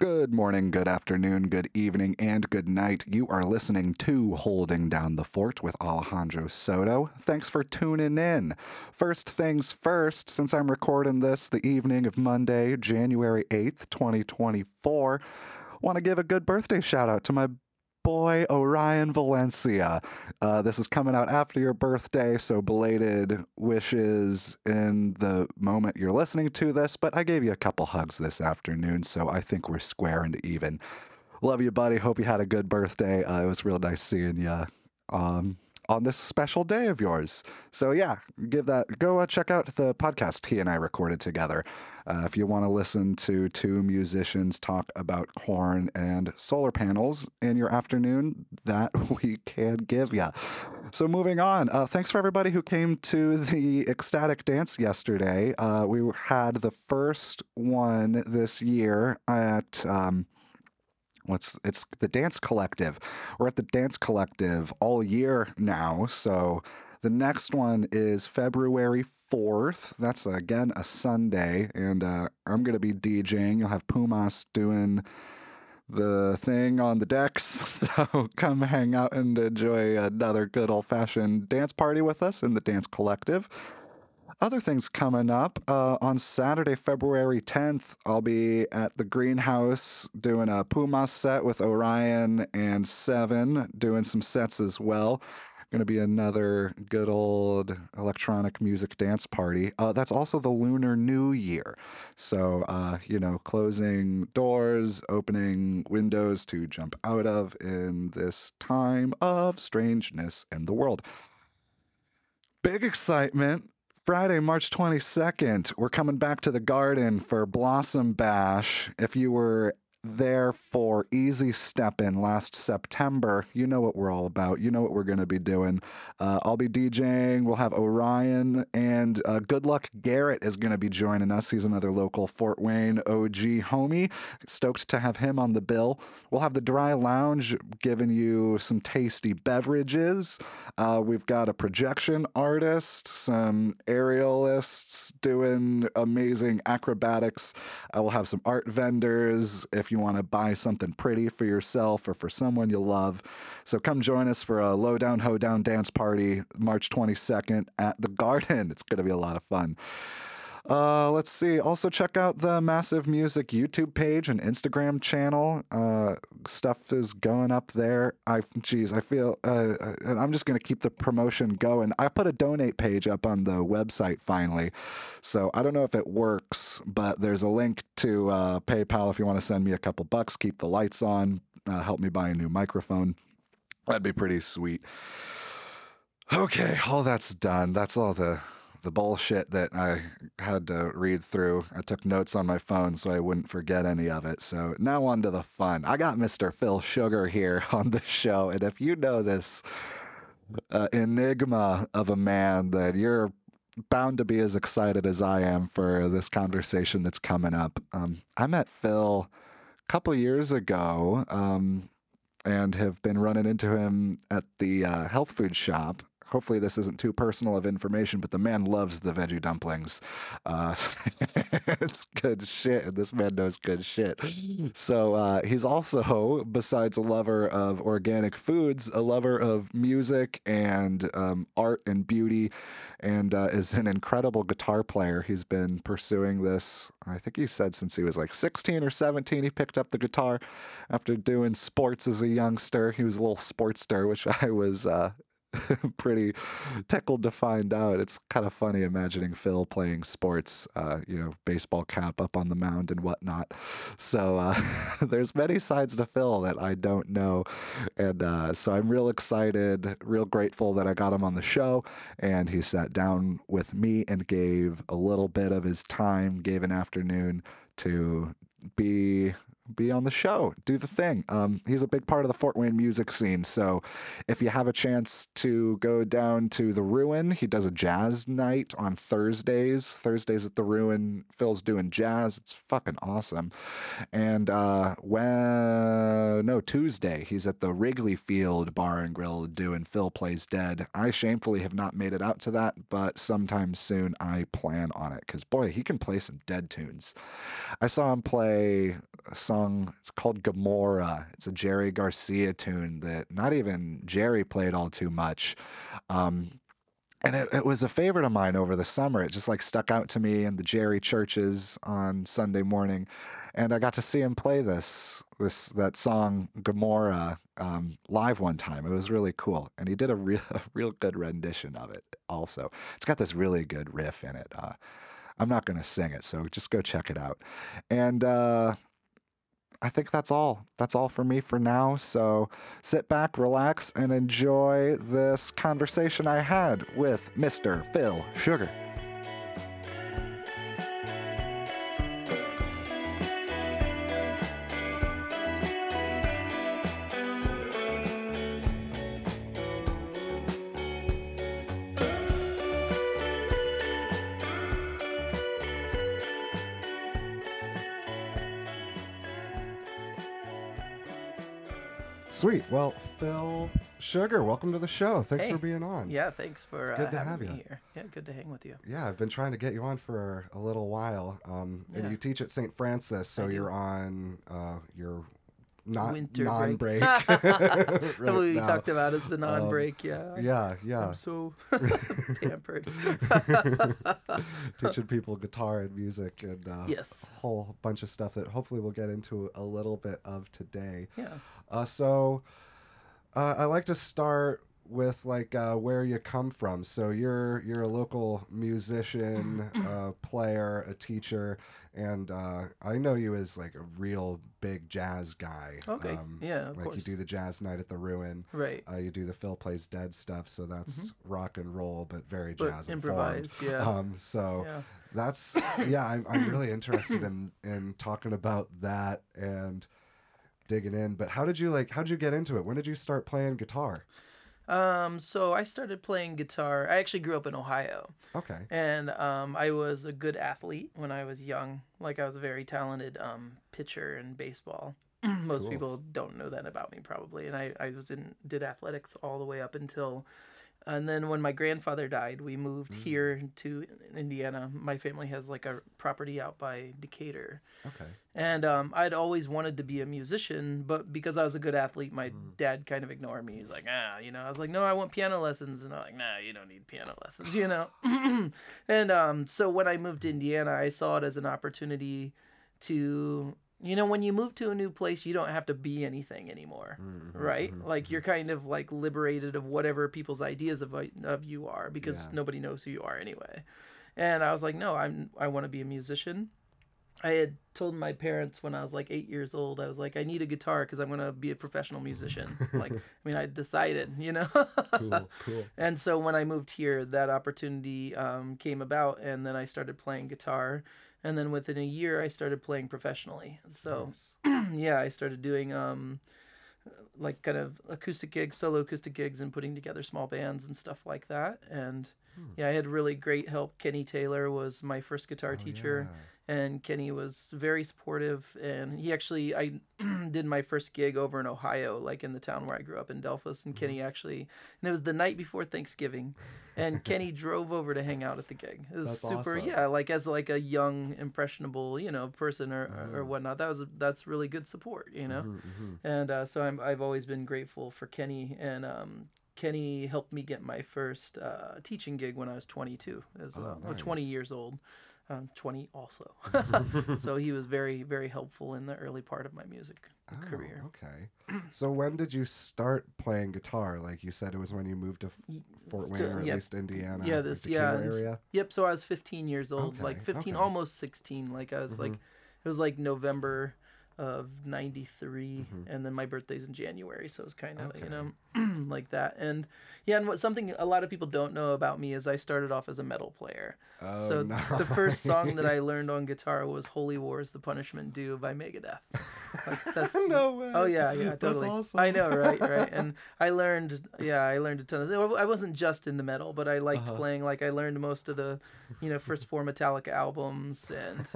Good morning, good afternoon, good evening, and good night. You are listening to Holding Down the Fort with Alejandro Soto. Thanks for tuning in. First things first, since I'm recording this the evening of Monday, January 8th, 2024, want to give a good birthday shout out to my boy Orion Valencia. Uh, this is coming out after your birthday, so belated wishes in the moment you're listening to this. But I gave you a couple hugs this afternoon, so I think we're square and even. Love you, buddy. Hope you had a good birthday. Uh, it was real nice seeing you. Um, on this special day of yours. So yeah, give that go uh, check out the podcast he and I recorded together. Uh, if you want to listen to two musicians talk about corn and solar panels in your afternoon, that we can give you. So moving on, uh, thanks for everybody who came to the ecstatic dance yesterday. Uh, we had the first one this year at. Um, what's it's the dance collective. We're at the dance collective all year now so the next one is february 4th that's again a sunday and uh, i'm going to be djing you'll have pumas doing the thing on the decks so come hang out and enjoy another good old-fashioned dance party with us in the dance collective other things coming up uh, on Saturday, February 10th, I'll be at the greenhouse doing a Puma set with Orion and Seven, doing some sets as well. Going to be another good old electronic music dance party. Uh, that's also the Lunar New Year. So, uh, you know, closing doors, opening windows to jump out of in this time of strangeness in the world. Big excitement Friday, March 22nd, we're coming back to the garden for Blossom Bash. If you were there for Easy Step In last September. You know what we're all about. You know what we're going to be doing. Uh, I'll be DJing. We'll have Orion and uh, Good Luck Garrett is going to be joining us. He's another local Fort Wayne OG homie. Stoked to have him on the bill. We'll have the Dry Lounge giving you some tasty beverages. Uh, we've got a projection artist, some aerialists doing amazing acrobatics. I will have some art vendors. If you want to buy something pretty for yourself or for someone you love. So come join us for a Lowdown Hoedown dance party March 22nd at the Garden. It's going to be a lot of fun. Uh, let's see. Also, check out the MASIV Music YouTube page and Instagram channel. Uh, stuff is going up there. I, geez, I feel, uh, and I'm just gonna keep the promotion going. I put a donate page up on the website finally, so I don't know if it works, but there's a link to uh, PayPal if you want to send me a couple bucks. Keep the lights on. Uh, help me buy a new microphone. That'd be pretty sweet. Okay, all that's done. That's all the the bullshit that I had to read through. I took notes on my phone so I wouldn't forget any of it. So now on to the fun. I got Mr. Phil Schurger here on the show, and if you know this uh, enigma of a man, then you're bound to be as excited as I am for this conversation that's coming up. Um, I met Phil a couple years ago. Um, and have been running into him at the uh, health food shop hopefully this isn't too personal of information, but the man loves the veggie dumplings. Uh, it's good shit. This man knows good shit. So uh, he's also, besides a lover of organic foods, a lover of music and um, art and beauty and uh, is an incredible guitar player. He's been pursuing this, I think he said since he was like 16 or 17. He picked up the guitar after doing sports as a youngster. He was a little sportster, which I was uh, pretty tickled to find out. It's kind of funny imagining Phil playing sports, uh, you know, baseball cap up on the mound and whatnot. So uh, there's many sides to Phil that I don't know, and uh, so I'm real excited, real grateful that I got him on the show, and he sat down with me and gave a little bit of his time, gave an afternoon to be be on the show, do the thing. Um, he's a big part of the Fort Wayne music scene. So if you have a chance to go down to the Ruin, he does a jazz night on Thursdays. Thursdays at the Ruin, Phil's doing jazz. It's fucking awesome. And uh, when no Tuesday, he's at the Wrigley Field Bar and Grill doing Phil Plays Dead. I shamefully have not made it out to that, but sometime soon I plan on it because boy, he can play some dead tunes. I saw him play a song. It's called Gomorrah. It's a Jerry Garcia tune that not even Jerry played all too much. Um, and it, it was a favorite of mine over the summer. It just like stuck out to me in the Jerry churches on Sunday morning, and I got to see him play this this that song Gomorrah um, live one time. It was really cool, and he did a real a real good rendition of it. Also, it's got this really good riff in it. Uh, I'm not going to sing it, so just go check it out. And uh, I think that's all. That's all for me for now. So sit back, relax, and enjoy this conversation I had with Mr. Phil Schurger. Sweet. Well, Phil Schurger, welcome to the show. Thanks Hey. for being on. Yeah, thanks for uh, good to having have me you. here. Yeah, good to hang with you. Yeah, I've been trying to get you on for a little while. Um, and Yeah. you teach at St. Francis, so you're on uh, your not Winter non break. break. What we talked about is the Um, non-break. yeah. Yeah, yeah. I'm so pampered. Teaching people guitar and music and uh, yes. a whole bunch of stuff that hopefully we'll get into a little bit of today. Yeah. Uh, so uh, I like to start with like uh, where you come from. So you're you're a local musician, uh, player, a teacher, and uh, I know you as like a real big jazz guy. Okay. Um, yeah, of like course. you do the jazz night at the Ruin. right. Uh, you do the Phil plays dead stuff, so that's rock and roll, but very Mm-hmm. But jazz informed. improvised. Yeah. Um, so yeah. that's yeah, I'm, I'm really interested in in talking about that and digging in. But how did you like? How did you get into it? When did you start playing guitar? Um. So I started playing guitar. I actually grew up in Ohio, Okay. and um, I was a good athlete when I was young. Like I was a very talented um pitcher in baseball. Most Cool. people don't know that about me probably, and I I was in did athletics all the way up until. And then when my grandfather died, we moved Mm. here to Indiana. My family has like a property out by Decatur. Okay. And um, I'd always wanted to be a musician, but because I was a good athlete, my Mm. dad kind of ignored me. He's like, ah, you know, I was like, no, I want piano lessons. And I'm like, nah, you don't need piano lessons, you know? and um, so when I moved to Indiana, I saw it as an opportunity to, you know, when you move to a new place, you don't have to be anything anymore, Mhm, right? mhm, Like you're kind of like liberated of whatever people's ideas of, of you are because Yeah. nobody knows who you are anyway. And I was like, no, I'm, I want to be a musician. I had told my parents when I was like eight years old, I was like, I need a guitar because I'm going to be a professional musician. like, I mean, I decided, you know? Cool. Cool. And so when I moved here, that opportunity um, came about, and then I started playing guitar. And then within a year, I started playing professionally. So, Nice. yeah, I started doing um, like kind of acoustic gigs, solo acoustic gigs, and putting together small bands and stuff like that. And Hmm. yeah, I had really great help. Kenny Taylor was my first guitar Oh, teacher. And Kenny was very supportive. And he actually, I did my first gig over in Ohio, like in the town where I grew up in Delphos. And Mm-hmm. Kenny actually, and it was the night before Thanksgiving, and Kenny drove over to hang out at the gig. It was That's super, awesome. yeah, like as like a young impressionable, you know, person or or Mhm. whatnot. That was that's really good support, you know. Mhm, mhm. And uh, so I'm, I've always been grateful for Kenny. And um, Kenny helped me get my first uh, teaching gig when I was 22 as Oh, well, or 20 years old. Um, 20 also. so he was very, very helpful in the early part of my music Oh, career. Okay. So when did you start playing guitar? Like you said, it was when you moved to F- Fort to- Wayne, or at yeah. least Indiana. Yeah, this- yeah, area. Yep. So I was 15 years old, Okay, like 15, okay. almost 16. Like I was like, Mhm. it was like November of 93 Mhm. and then my birthday's in January so it's kind of Okay. you know like that and yeah and what something a lot of people don't know about me is I started off as a metal player Oh, so the first song that I learned on guitar was Holy Wars the Punishment Due by Megadeth like, that's no way. Oh yeah, yeah, That's totally. awesome. I know, right, right. And I learned, yeah, I learned a ton of. I wasn't just into metal, but I liked Uh-huh. playing. Like I learned most of the, you know, first four Metallica albums and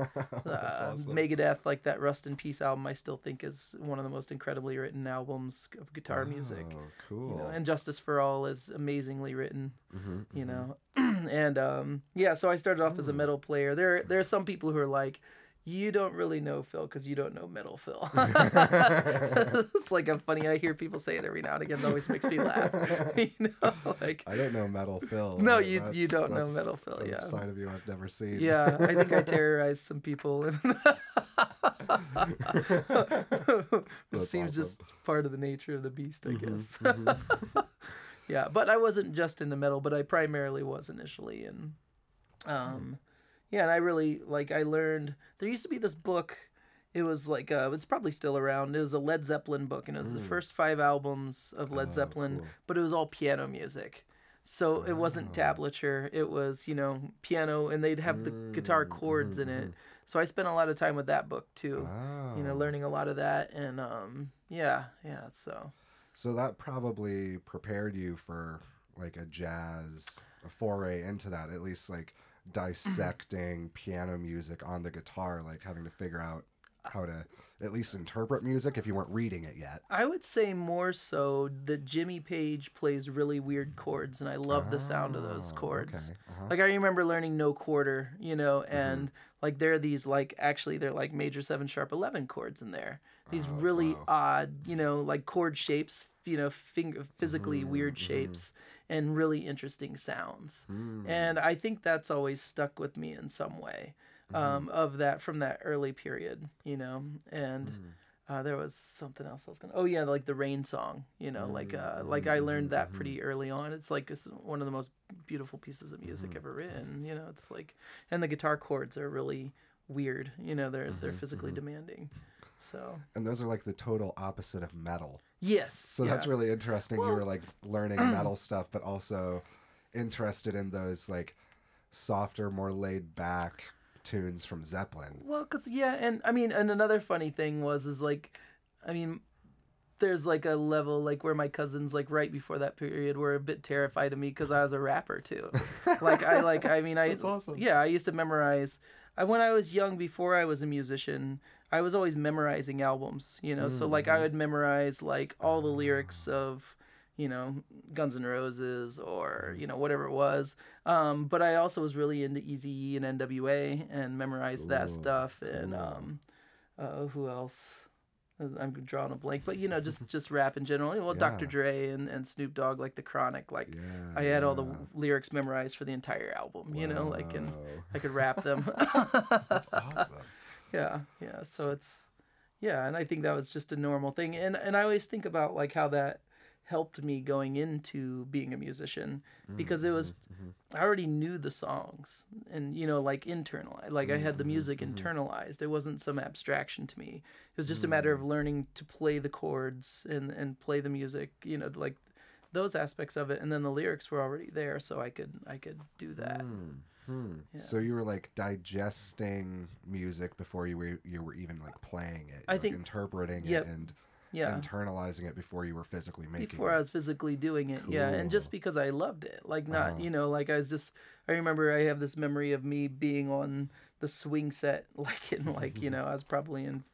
uh, awesome. Megadeth, like that Rust in Peace album. I still think is one of the most incredibly written albums of guitar music. Cool. You know, and Justice for All is amazingly written. Mhm, You mhm. know, and um, yeah. So I started off as a metal player. There, there are some people who are like, You don't really know Phil because you don't know metal Phil. it's like a funny. I hear people say it every now and again. It always makes me laugh. you know, like I don't know Metal Phil. No, you- you don't know Metal Phil, a yeah. side of you I've never seen. yeah, I think I terrorized some people, and which seems awesome. just part of the nature of the beast, I Mhm, guess. mhm. yeah, but I wasn't just into metal, but I primarily was initially, and um, yeah, and I really like. I learned there used to be this book. It was like uh, it's probably still around. It was a Led Zeppelin book, and it was the Mm. first five albums of Led Oh, Zeppelin, cool. but it was all piano music. So it wasn't Oh. tablature. It was you know piano, and they'd have the guitar Mm, chords mhm, in it. So I spent a lot of time with that book too. You know, Oh. learning a lot of that, and um, yeah, yeah. So So that probably prepared you for like a jazz a foray into that, at least like dissecting piano music on the guitar, like having to figure out how to at least interpret music if you weren't reading it yet. I would say more so that Jimmy Page plays really weird chords, and I love the sound of those Oh, chords. okay, uh-huh. Like I remember learning no quarter, you know, mm-hmm. and like there are these like actually they're like major seven sharp eleven chords in there. These Oh, really wow. odd, you know, like chord shapes, you know, finger physically weird mm-hmm, mm-hmm. shapes and really interesting sounds. Mm. And I think that's always stuck with me in some way. Um, of that from that early period, you know, and uh, there was something else I was gonna. Oh yeah, like the rain song. You know, like uh, like I learned that pretty early on. It's like it's one of the most beautiful pieces of music ever written. You know, it's like, and the guitar chords are really weird. You know, they're they're physically demanding. So And those are like the total opposite of metal. yes, So that's really interesting. you were like learning metal stuff, but also interested in those like softer, more laid back tunes from Zeppelin. Well, cause yeah, and I mean, and another funny thing was is like, I mean, there's like a level like where my cousins like right before that period were a bit terrified of me because I was a rapper too. like I like I mean I That's awesome. yeah I used to memorize. I, when I was young, before I was a musician, I was always memorizing albums. You know, so like I would memorize like all the lyrics of you know Guns N' Roses or you know whatever it was. Um, but I also was really into Eazy and NWA and memorized that stuff and um, uh, who else? I'm drawing a blank, but you know, just just rap in general. Well, Dr. Dre and, and Snoop Dogg, like the Chronic, like Yeah. I had all the lyrics memorized for the entire album. You know, like and I could rap them. That's awesome. Yeah, yeah. So it's yeah, and I think that was just a normal thing. And and I always think about like how that helped me going into being a musician because it was mm-hmm, mm-hmm. I already knew the songs and you know like internal like I had the mm-hmm, music internalized. It wasn't some abstraction to me. It was just a matter of mm. learning to play the chords and and play the music, you know, like those aspects of it and then the lyrics were already there so I could I could do that. Mm. Hmm. So you were like digesting music before you were you were even like playing it. I like, think- interpreting yep. it and Yeah. internalizing it before you were physically making before it. I was physically doing it. Yeah, and just because I loved it, like not Uh-huh. you know, like I was just. I remember I have this memory of me being on the swing set, like in like you know I was probably in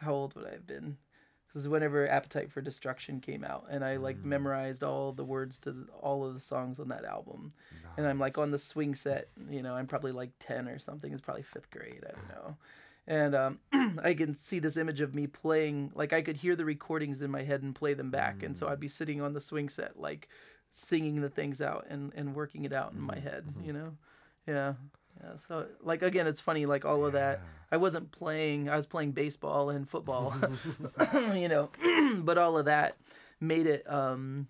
how old would I have been? Because whenever Appetite for Destruction came out, and I like Mm. memorized all the words to the, all of the songs on that album, and I'm like on the swing set. You know, I'm probably like ten or something. It's probably fifth grade. I don't know. And um, I can see this image of me playing, like I could hear the recordings in my head and play them back. And so I'd be sitting on the swing set, like singing the things out and, and working it out in my head, you know? Yeah. Yeah. So, like, again, it's funny, like all of that. I wasn't playing, I was playing baseball and football, you know, but all of that made it um,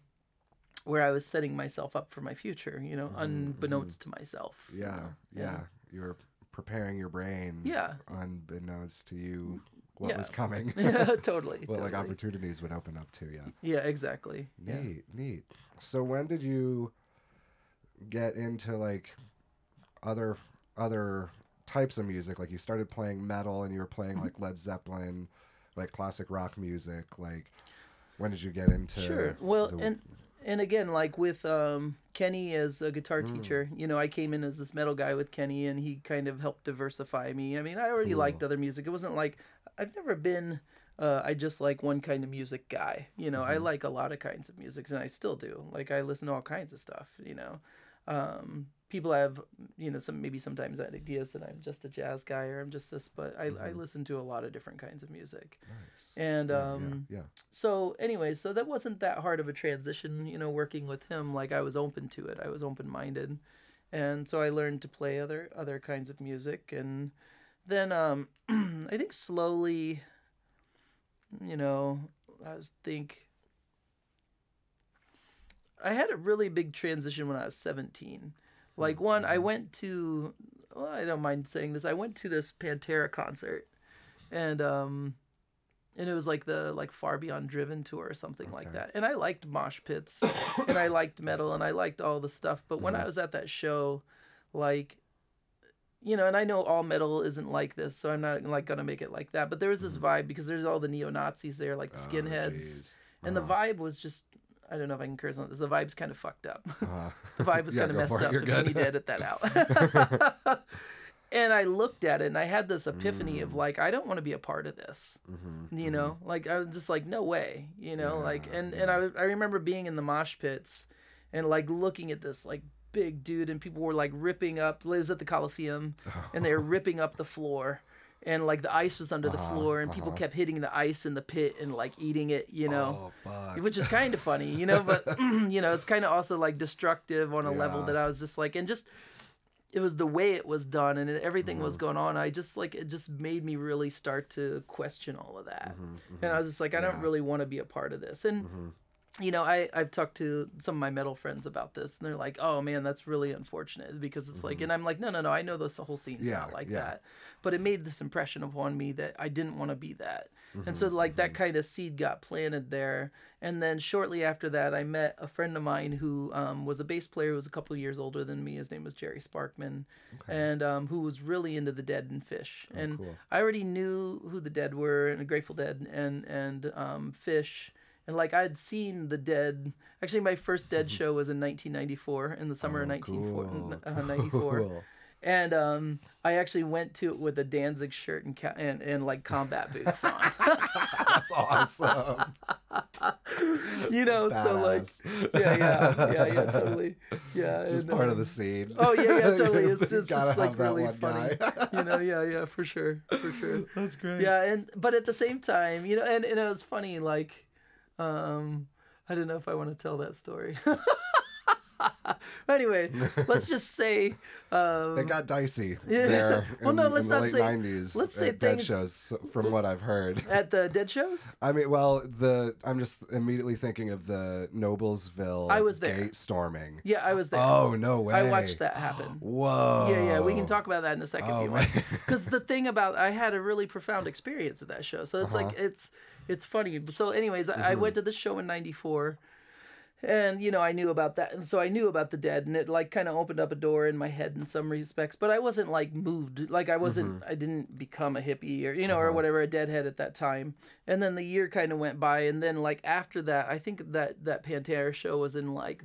where I was setting myself up for my future, you know, unbeknownst to myself. you Yeah, know? yeah. You were preparing your brain. Yeah. Unbeknownst to you, what Yeah. was coming. Yeah, totally. what like opportunities would open up to you. Yeah, exactly. Yeah. Neat, neat. So when did you get into like other other types of music? Like you started playing metal and you were playing like Led Zeppelin, like classic rock music. Like when did you get into Sure. Well, the- and and again, like with um, Kenny as a guitar Mm. teacher, you know, I came in as this metal guy with Kenny, and he kind of helped diversify me. I mean, I already liked other music. It wasn't like I've never been. Uh, I just like one kind of music guy. You know, Mm-hmm. I like a lot of kinds of music, and I still do. Like I listen to all kinds of stuff. You know, um, people have you know some maybe sometimes ideas that I'm just a jazz guy or I'm just this, but I, I listen to a lot of different kinds of music. Nice. And Yeah, um, yeah, so anyway, so that wasn't that hard of a transition, you know, working with him. Like I was open to it. I was open minded. And so I learned to play other other kinds of music and then um I think slowly you know, I was think I had a really big transition when I was 17. Like one, I mm-hmm. went to well, I don't mind saying this. I went to this Pantera concert and um and it was like the like Far Beyond Driven tour or something like that. And I liked mosh pits and I liked metal and I liked all the stuff. But when I mm-hmm. was at that show, like you know, and I know all metal isn't like this, so I'm not like gonna make it like that. But there was this mm-hmm. vibe because there's all the neo Nazis there, like the Oh, skinheads, jeez. and the uh-huh. vibe was just. I don't know if I can curse on this. The vibe's kind of fucked up. Uh, The vibe was yeah, kind of messed up. You're If good. need to edit that out. and I looked at it and I had this epiphany Mm. of like, I don't want to be a part of this. mhm, You know, like I was just like, no way. You know, like, Yeah, and and I I remember being in the mosh pits and like looking at this like big dude and people were like ripping up. It was at the Coliseum and they were ripping up the floor. And like the ice was under the Uh-huh, floor, and people uh-huh. kept hitting the ice in the pit and like eating it, you know Oh, which is kind of funny, you know, but you know, it's kind of also like destructive on a level that I was just like, and just it was the way it was done and it, everything was Mm-hmm. going on. I just like it just made me really start to question all of that, Mhm, and I was just like, I don't really want to be a part of this, and. You know, I, I've talked to some of my metal friends about this, and they're like, "Oh man, that's really unfortunate." Because it's like, and I'm like, "No, no, no, I know this whole scene's Mm-hmm. Yeah, not like yeah. that." But it made this impression upon me that I didn't want to be that, and Mm-hmm, so like that kind of seed got planted there. And then shortly after that, I met a friend of mine who um, was a bass player who was a couple of years older than me. His name was Jerry Sparkman, and um, who was really into the Dead and Phish. and Oh, cool. I already knew who the Dead were, and the Grateful Dead, and and um, Phish. And like I'd seen the Dead. Actually, my first Dead show was in 1994, in the summer of Oh, 1994. cool. 94. Cool. And um, I actually went to it with a Danzig shirt and ca- and, and like combat boots on. That's awesome. you know, so like, yeah, yeah, yeah, yeah, totally, yeah. It's part of um, the scene. Oh yeah, yeah, totally. It's, it's just like really funny, you know. Yeah, yeah, for sure, for sure. That's great. Yeah, and but at the same time, you know, and, and it was funny. Like, um, I don't know if I want to tell that story. anyway, let's just say, um, It got dicey Yeah. there Well, in, no, let's in the not late say- 90s let's say at dead shows from what I've heard. at the Dead shows. I mean, well, the I'm just immediately thinking of the Noblesville I was there. gate storming. Yeah, I was there. Oh, no way. I watched that happen. Whoa. Yeah, yeah, we can talk about that in a second Oh, if you want. Because the thing about I had a really profound experience at that show, so it's like Uh-huh. it's it's funny. So, anyways, I, I Mm-hmm. went to the show in '94, and you know I knew about that, and so I knew about the dead, and it like kind of opened up a door in my head in some respects. But I wasn't like moved, like I wasn't, Mm-hmm. I didn't become a hippie or you know or Uh-huh. whatever a deadhead at that time. And then the year kind of went by, and then like after that, I think that that Pantera show was in like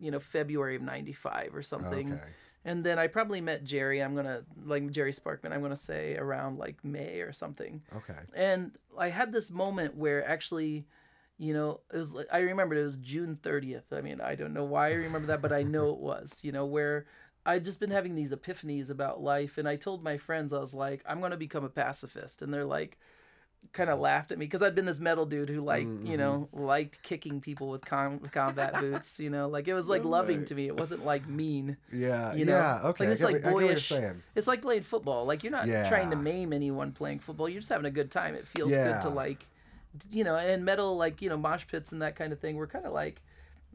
you know February of '95 or something Okay. And then I probably met Jerry. I'm gonna like Jerry Sparkman. I'm gonna say around like May or something. Okay. And I had this moment where actually, you know, it was I remembered it was June 30th. I mean, I don't know why I remember that, but I know it was. You know, where I'd just been having these epiphanies about life, and I told my friends I was like, I'm gonna become a pacifist, and they're like. Kind of laughed at me because I'd been this metal dude who like mm, you mm-hmm. know liked kicking people with com- combat boots you know like it was like No loving way. to me it wasn't like mean Yeah. You know? yeah. Okay. Like, it's like what- I get what you're boyish- it's like playing football. Like you're not trying to maim anyone playing football. You're just having a good time. It feels Yeah. good to like, you know, and metal like you know mosh pits and that kind of thing. We're kind of like,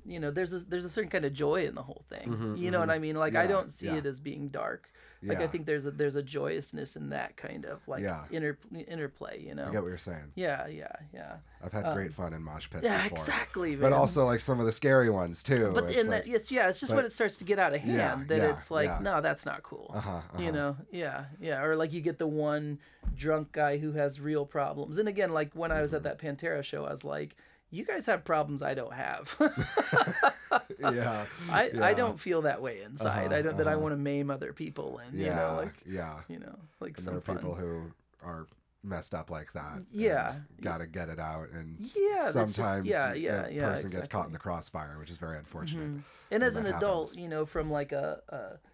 you know, there's a there's a certain kind of joy in the whole thing. Mm-hmm, you know what mm-hmm. I mean? Like I Mm-hmm, don't see yeah. it as being dark. Like I think there's a there's a joyousness in that kind of like Yeah. inter interplay. You know. I get what you're saying. Yeah, yeah, yeah. I've had great fun in mosh pits Um, Yeah, before. exactly. But also like some of the scary ones too. But in like, that, yes, yeah, it's just but- when it starts to get out of hand Yeah, that yeah, it's like, no, that's not cool. Uh-huh, uh-huh. You know, yeah, yeah, or like you get the one drunk guy who has real problems. And again, like when I was at that Pantera show, I was like, you guys have problems I don't have. yeah. I, I don't feel that way inside. Uh-huh, I don't that I uh-huh. want to maim other people and Yeah. you know like yeah. you know like And there some are fun. people who are messed up like that. Yeah. got to get it out, and Yeah, that's just- sometimes yeah, yeah, a yeah, person gets caught in the crossfire, which is very unfortunate. Mhm. And as an adult, happens. you know, from like a, a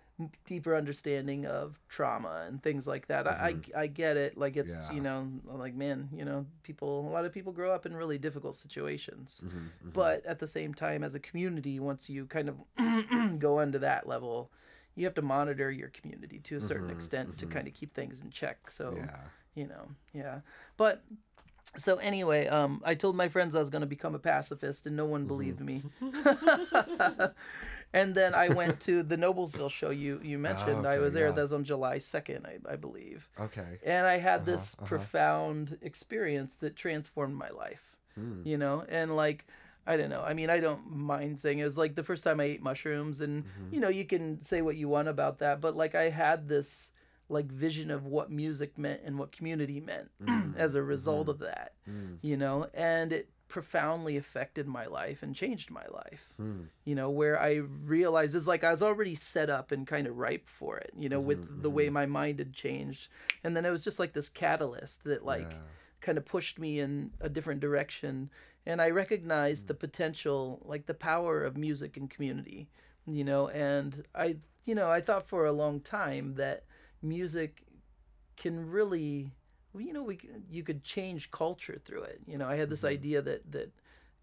deeper understanding of trauma and things like that, I, I I get it. Like it's Mm-hmm. Yeah. you know like man, you know, people a lot of people grow up in really difficult situations. Mhm, mhm. But at the same time, as a community, once you kind of go into that level, you have to monitor your community to a certain Mhm, extent to mhm. kind of keep things in check. So yeah, you know yeah but so anyway um i told my friends i was going to become a pacifist and no one believed me and then i went to the noblesville show you you mentioned i okay, was there yeah. that was on july 2nd i, I believe okay, and i had this uh-huh. profound experience that transformed my life Hmm. you know and like i don't know i mean i don't mind saying it was like the first time i ate mushrooms and Mm-hmm. you know you can say what you want about that but like i had this like vision of what music meant and what community meant as a result of that Mm. you know and it profoundly affected my life and changed my life. Hmm. you know where i realized is like i was already set up and kind of ripe for it you know Mm-hmm, with the way my mind had changed. And then it was just like this catalyst that like Yeah. kind of pushed me in a different direction. And i recognized the potential like the power of music and community you know and i you know i thought for a long time that music can really you know we you could change culture through it. You know i had this mm-hmm. idea that that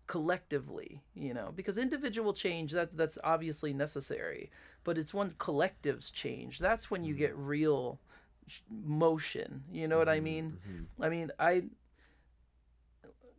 collectively you know because individual change that that's obviously necessary but it's when collectives change that's when you mm-hmm. get real motion. You know what i mm-hmm. mean? I mean i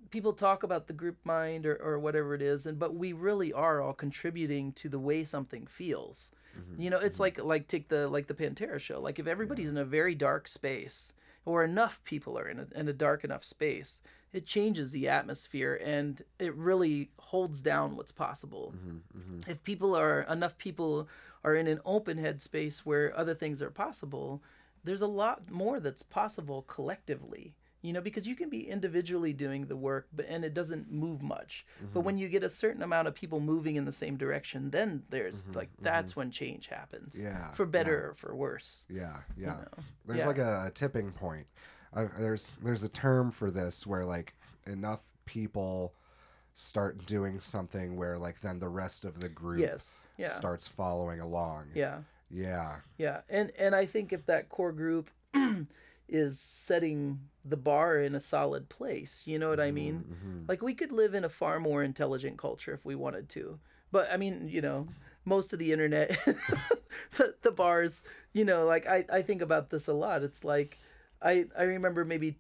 people talk about the group mind or, or whatever it is and but we really are all contributing to the way something feels. You know it's like like take the like the pantera show. Like if everybody's in a very dark space or enough people are in a, in a dark enough space it changes the atmosphere and it really holds down what's possible. Mm-hmm, mm-hmm. If people are enough people are in an open head space where other things are possible there's a lot more that's possible collectively you know because you can be individually doing the work but and it doesn't move much but mm-hmm. when you get a certain amount of people moving in the same direction then there's mm-hmm, like that's mm-hmm. when change happens Yeah, for better or for worse Yeah, yeah. know? There's Yeah. like a, tipping point. Uh, there's there's a term for this where like enough people start doing something where like then the rest of the group yes yeah starts following along. yeah Yeah. Yeah, and and I think if that core group is setting the bar in a solid place, you know what I mean? mhm. Like we could live in a far more intelligent culture if we wanted to. But I mean, you know, most of the internet the, the bars, you know, like I I think about this a lot. It's like I I remember maybe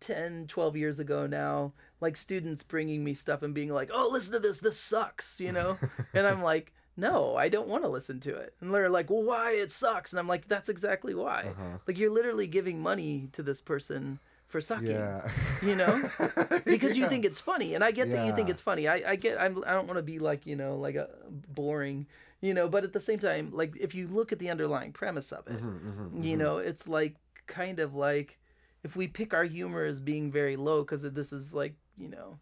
10 12 years ago now like students bringing me stuff and being like oh listen to this this sucks you know and i'm like no i don't want to listen to it. And they're like well why? It sucks. And i'm like that's exactly why. Uh-huh. like you're literally giving money to this person for sucking Yeah. you know? Because you think it's funny and i get that you think it's funny. I, I get I'm, i don't want to be like you know like a boring you know? But at the same time like if you look at the underlying premise of it Mhm, mhm, you mhm. know it's like kind of like if we pick our humor as being very low because this is like you know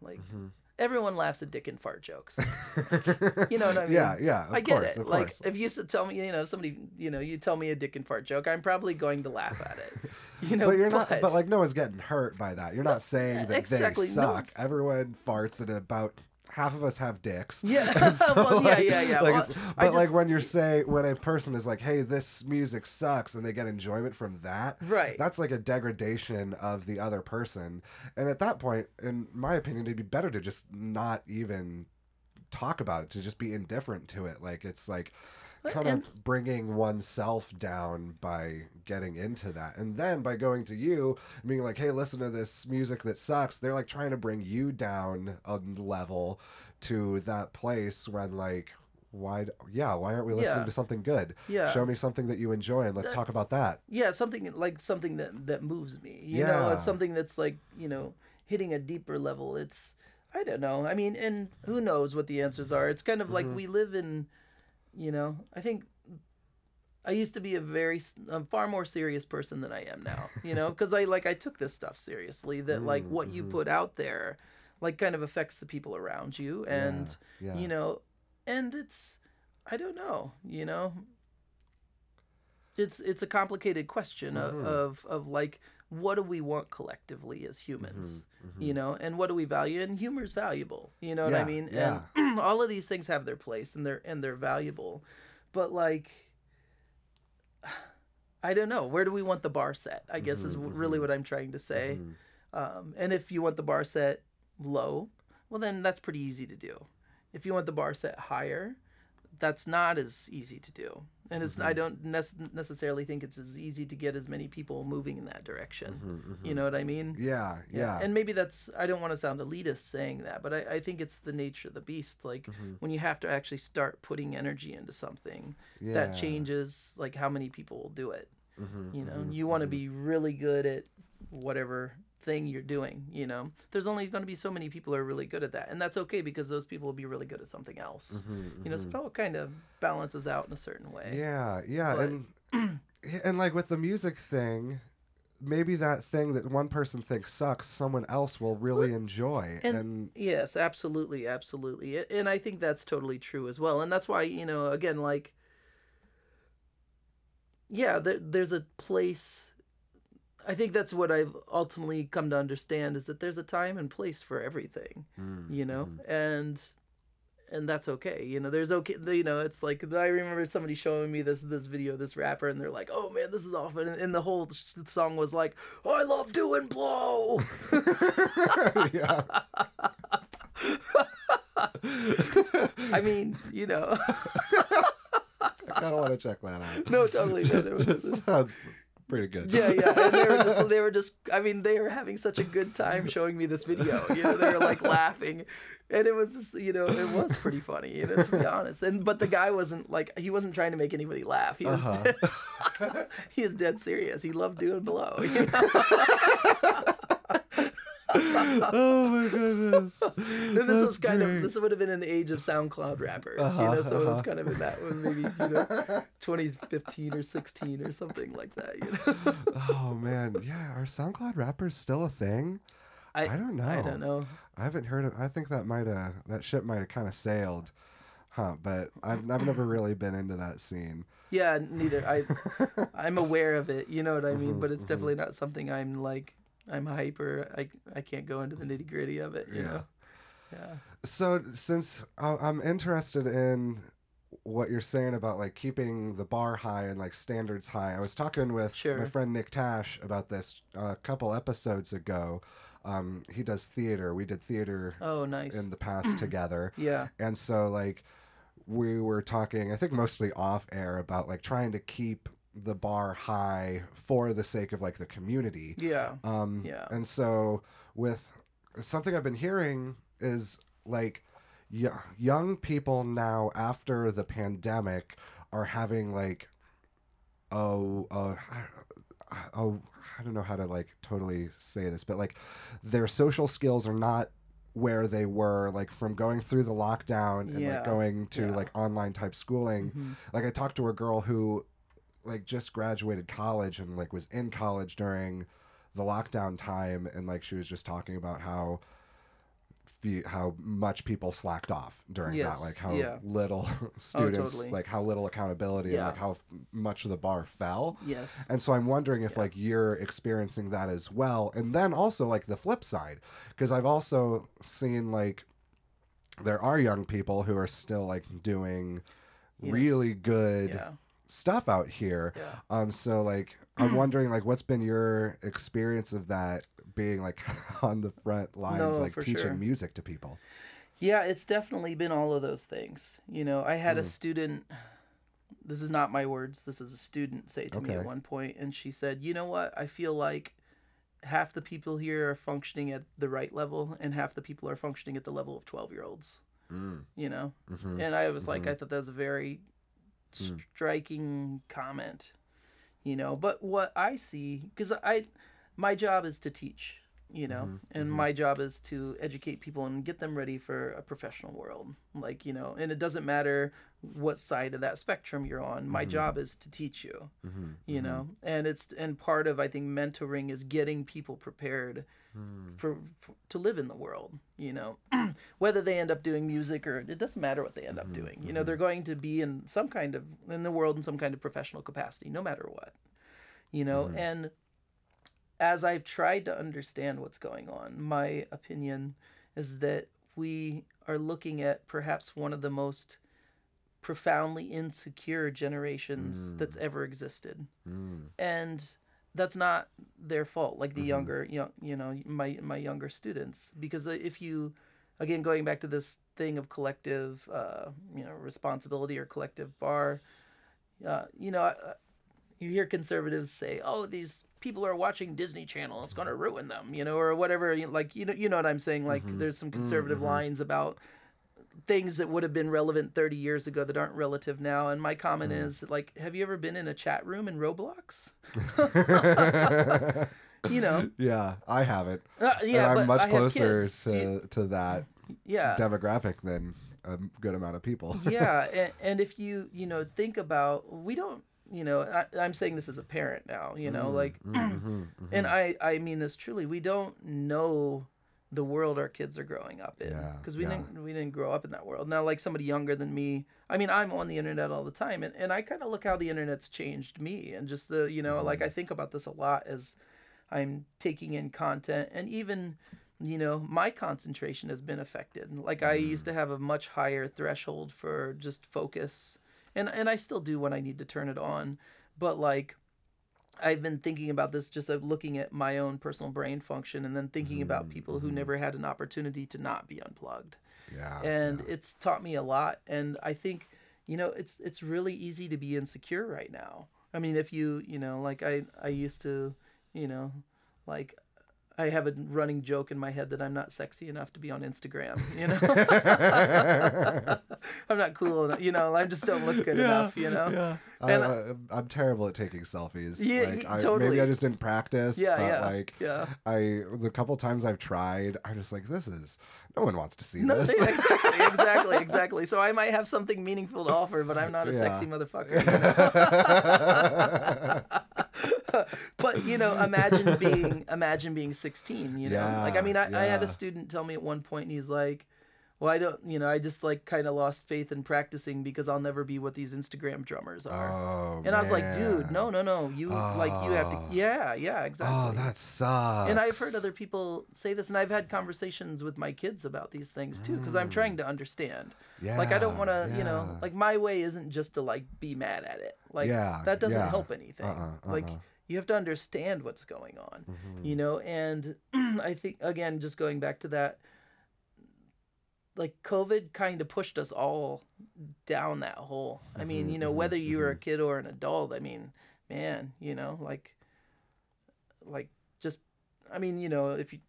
like Mhm. Everyone laughs at dick and fart jokes you know what i mean Yeah, yeah. Of I get course, it. Like if you tell me, you know, somebody, you know, you tell me a dick and fart joke, I'm probably going to laugh at it. You know, but you're not. But like, no one's getting hurt by that. You're not saying that exactly, they suck. one's- Everyone farts, at about half of us have dicks. Yeah. So, Well, yeah, like- yeah, yeah. like Well, but like when you're saying when a person is like, "Hey, this music sucks," and they get enjoyment from that, Right. That's like a degradation of the other person. And at that point, in my opinion, it'd be better to just not even talk about it, to just be indifferent to it. Like it's like kind and- of bringing oneself down by getting into that. And then by going to you and being like, hey, listen to this music that sucks, they're like trying to bring you down a level to that place when like why yeah why aren't we listening Yeah. to something good Yeah. show me something that you enjoy and let's talk about that yeah, something like something that that moves me. You know, Yeah. it's something that's like you know hitting a deeper level. It's I don't know. I mean, and who knows what the answers are? It's kind of like mm-hmm. we live in, you know. I think I used to be a very a far more serious person than I am now. You know, because I like I took this stuff seriously. That like mm, what you mm-hmm. put out there, like kind of affects the people around you, and yeah you know, and it's I don't know. You know, it's it's a complicated question of, mm-hmm. of of like what do we want collectively as humans Mm-hmm, you know? And what do we value? And humor is valuable you know what i mean? yeah. and all of these things have their place and they're and they're valuable. But like i don't know. Where do we want the bar set? I guess is Mm-hmm, really what i'm trying to say. Um, and if you want the bar set low well then that's pretty easy to do. If you want the bar set higher that's not as easy to do and it's Mm-hmm. i don't nec- necessarily think it's as easy to get as many people moving in that direction Mm-hmm, you know what i mean Yeah, yeah. and maybe that's I don't want to sound elitist saying that, but I, I think it's the nature of the beast. Like Mm-hmm. when you have to actually start putting energy into something, Yeah. that changes like how many people will do it. Mm-hmm, You know, you want to be really good at whatever thing you're doing. You know, there's only going to be so many people who are really good at that, and that's okay because those people will be really good at something else. You know, so it all kind of balances out in a certain way. mm-hmm. Yeah, yeah, But- and and like with the music thing, maybe that thing that one person thinks sucks, someone else will really enjoy, And, and, yes, absolutely, absolutely, and I think that's totally true as well. And that's why you know, again, like, yeah, there, there's a place. I think that's what I've ultimately come to understand is that there's a time and place for everything, Mm, you know, mm-hmm. and and that's okay. You know, there's okay. You know, it's like I remember somebody showing me this this video, this rapper, and they're like, "Oh man, this is awful," and, and the whole sh- song was like, oh, "I love doing blow." yeah, I mean, you know. I kind of want to check that out. No, totally. Man. It was, It sounds pretty good. yeah, yeah. And they were just, they were just. I mean, they were having such a good time showing me this video. You know, they were like laughing, and it was just, you know, it was pretty funny. You know, to be honest. And but the guy wasn't like he wasn't trying to make anybody laugh. He was, Uh-huh. he was dead serious. He loved doing blow. You know? oh my goodness. And this That's was kind great. of this would have been in the age of SoundCloud rappers, you know. So it was uh-huh. kind of in that was maybe you know 2015 or 16 or something like that. You know. Oh man, yeah. Are SoundCloud rappers still a thing? I I don't know. I don't know. I haven't heard of. I think that might have that ship might have kind of sailed, huh? But I've I've never really been into that scene. Yeah, neither. I I'm aware of it. You know what I mean. Mm-hmm, but it's mm-hmm. definitely not something I'm like. I'm hyper. I I can't go into the nitty gritty of it. You Yeah. know. Yeah. So since I'm interested in what you're saying about like keeping the bar high and like standards high, I was talking with Sure. my friend Nick Tash about this a couple episodes ago. Um, he does theater. We did theater Oh, nice. in the past together. yeah. And so like we were talking, I think mostly off air about like trying to keep the bar high for the sake of like the community. Yeah. Um Yeah. and so with something I've been hearing is like y- young people now after the pandemic are having like oh uh, oh I don't know how to like totally say this, but like their social skills are not where they were like from going through the lockdown and Yeah. like going to Yeah. like online type schooling. Mhm. Like I talked to a girl who like just graduated college and like was in college during the lockdown time and like she was just talking about how how much people slacked off during Yes, that like how yeah. little oh, students totally. like how little accountability Yeah. and like how f- much the bar fell Yes. and so i'm wondering if Yeah. like you're experiencing that as well and then also like the flip side because i've also seen like there are young people who are still like doing Yes. really good. Stuff out here Yeah. um so like i'm wondering like what's been your experience of that being like on the front lines No, like teaching sure. music to people Yeah, it's definitely been all of those things. You know, I Hmm. had a student, this is not my words, this is a student say to me at one point, and she said, You know what? I feel like half the people here are functioning at the right level, and half the people are functioning at the level of 12 year olds. mm. You know? hmm And I was like, I thought that was a very Hmm. striking comment, you know. But what I see, because I, my job is to teach, you know, mm-hmm, and mm-hmm. my job is to educate people and get them ready for a professional world. Like, you know, and it doesn't matter what side of that spectrum you're on. My mm-hmm. job is to teach you, hmm you know, and it's and part of I think mentoring is getting people prepared mm. for, for to live in the world you know? Whether they end up doing music or it doesn't matter what they end up doing you know? they're going to be in some kind of in the world in some kind of professional capacity no matter what you know? And as I've tried to understand what's going on, my opinion is that we are looking at perhaps one of the most profoundly insecure generations that's ever existed. And that's not their fault like the younger young you know my my younger students. Because uh, if you again going back to this thing of collective uh, you know responsibility or collective bar uh, you know uh, you hear conservatives say oh these people are watching disney channel it's going to ruin them you know or whatever like you know you know what i'm saying? Like mm-hmm. there's some mm-hmm. conservative mm-hmm. lines about things that would have been relevant 30 years ago that aren't relative now and my comment is like have you ever been in a chat room in roblox? You know? Yeah, I haven't. uh, yeah and I'm much closer to, You- to that yeah. demographic than a good amount of people. yeah and, and if you you know think about we don't you know I, i'm saying this as a parent now you Mm, know like mm-hmm, and i i mean this truly we don't know the world our kids are growing up in Yeah, because we yeah. didn't we didn't grow up in that world now like somebody younger than me i mean i'm on the internet all the time and, and i kind of look how the internet's changed me and just the you know like Mm-hmm. i think about this a lot as i'm taking in content and even you know my concentration has been affected like i used Mm. to have a much higher threshold for just focus and and i still do when i need to turn it on but like I've been thinking about this just of looking at my own personal brain function and then thinking about mm, people who mm-hmm. never had an opportunity to not be unplugged. Yeah. And it's taught me a lot and I think you know it's it's really easy to be insecure right now. I mean if you, you know, like I I used to, you know, like I have a running joke in my head that I'm not sexy enough to be on Instagram, you know. I'm not cool enough, you know, I just don't look good enough, you know. Yeah. And I, uh, I'm terrible at taking selfies. Yeah, like, y- I, totally. Maybe I just didn't practice. Yeah, but yeah. like yeah. I the couple times I've tried, I'm just like, this is no one wants to see No, this. exactly, exactly, exactly. So I might have something meaningful to offer, but I'm not a Yeah. sexy motherfucker. you know? but you know, imagine being imagine being 16. You know, like I mean, I, I had a student tell me at one point, and he's like. Well, I don't, you know, I just like kind of lost faith in practicing because I'll never be what these Instagram drummers are. oh, and I was like, dude, no, no, no. You like you have to, Oh. yeah, yeah, exactly. Oh, that sucks. And I've heard other people say this, and I've had conversations with my kids about these things too, because I'm trying to understand. Yeah, like I don't want to, you know, Mm. like my way isn't just to like be mad at it. Like Yeah, that doesn't yeah. help anything. Uh-uh, Like uh-uh. You have to understand what's going on, Mm-hmm. you know. And I think again, just going back to that, like COVID kind of pushed us all down that hole. I mean, Mm-hmm, you know, whether you were a kid or an adult, I mean, man, you know, like, like just, I mean, you know, if you,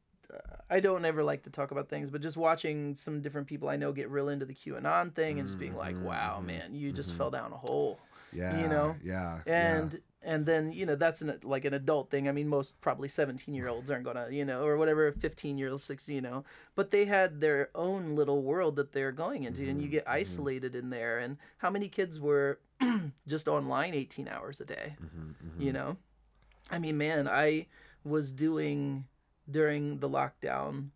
I don't ever like to talk about things, but just watching some different people I know get real into the QAnon thing and just being like, Mm-hmm, wow, man, you just fell down a hole. yeah, you know, yeah. And, and then, you know, that's an, like an adult thing. I mean, most probably 17 year olds aren't going to, you know, or whatever, 15 year olds, 16, you know, but they had their own little world that they're going into and you Mm-hmm, get isolated in there. And how many kids were just online 18 hours a day? Mm-hmm, you know i mean man i was doing during the lockdown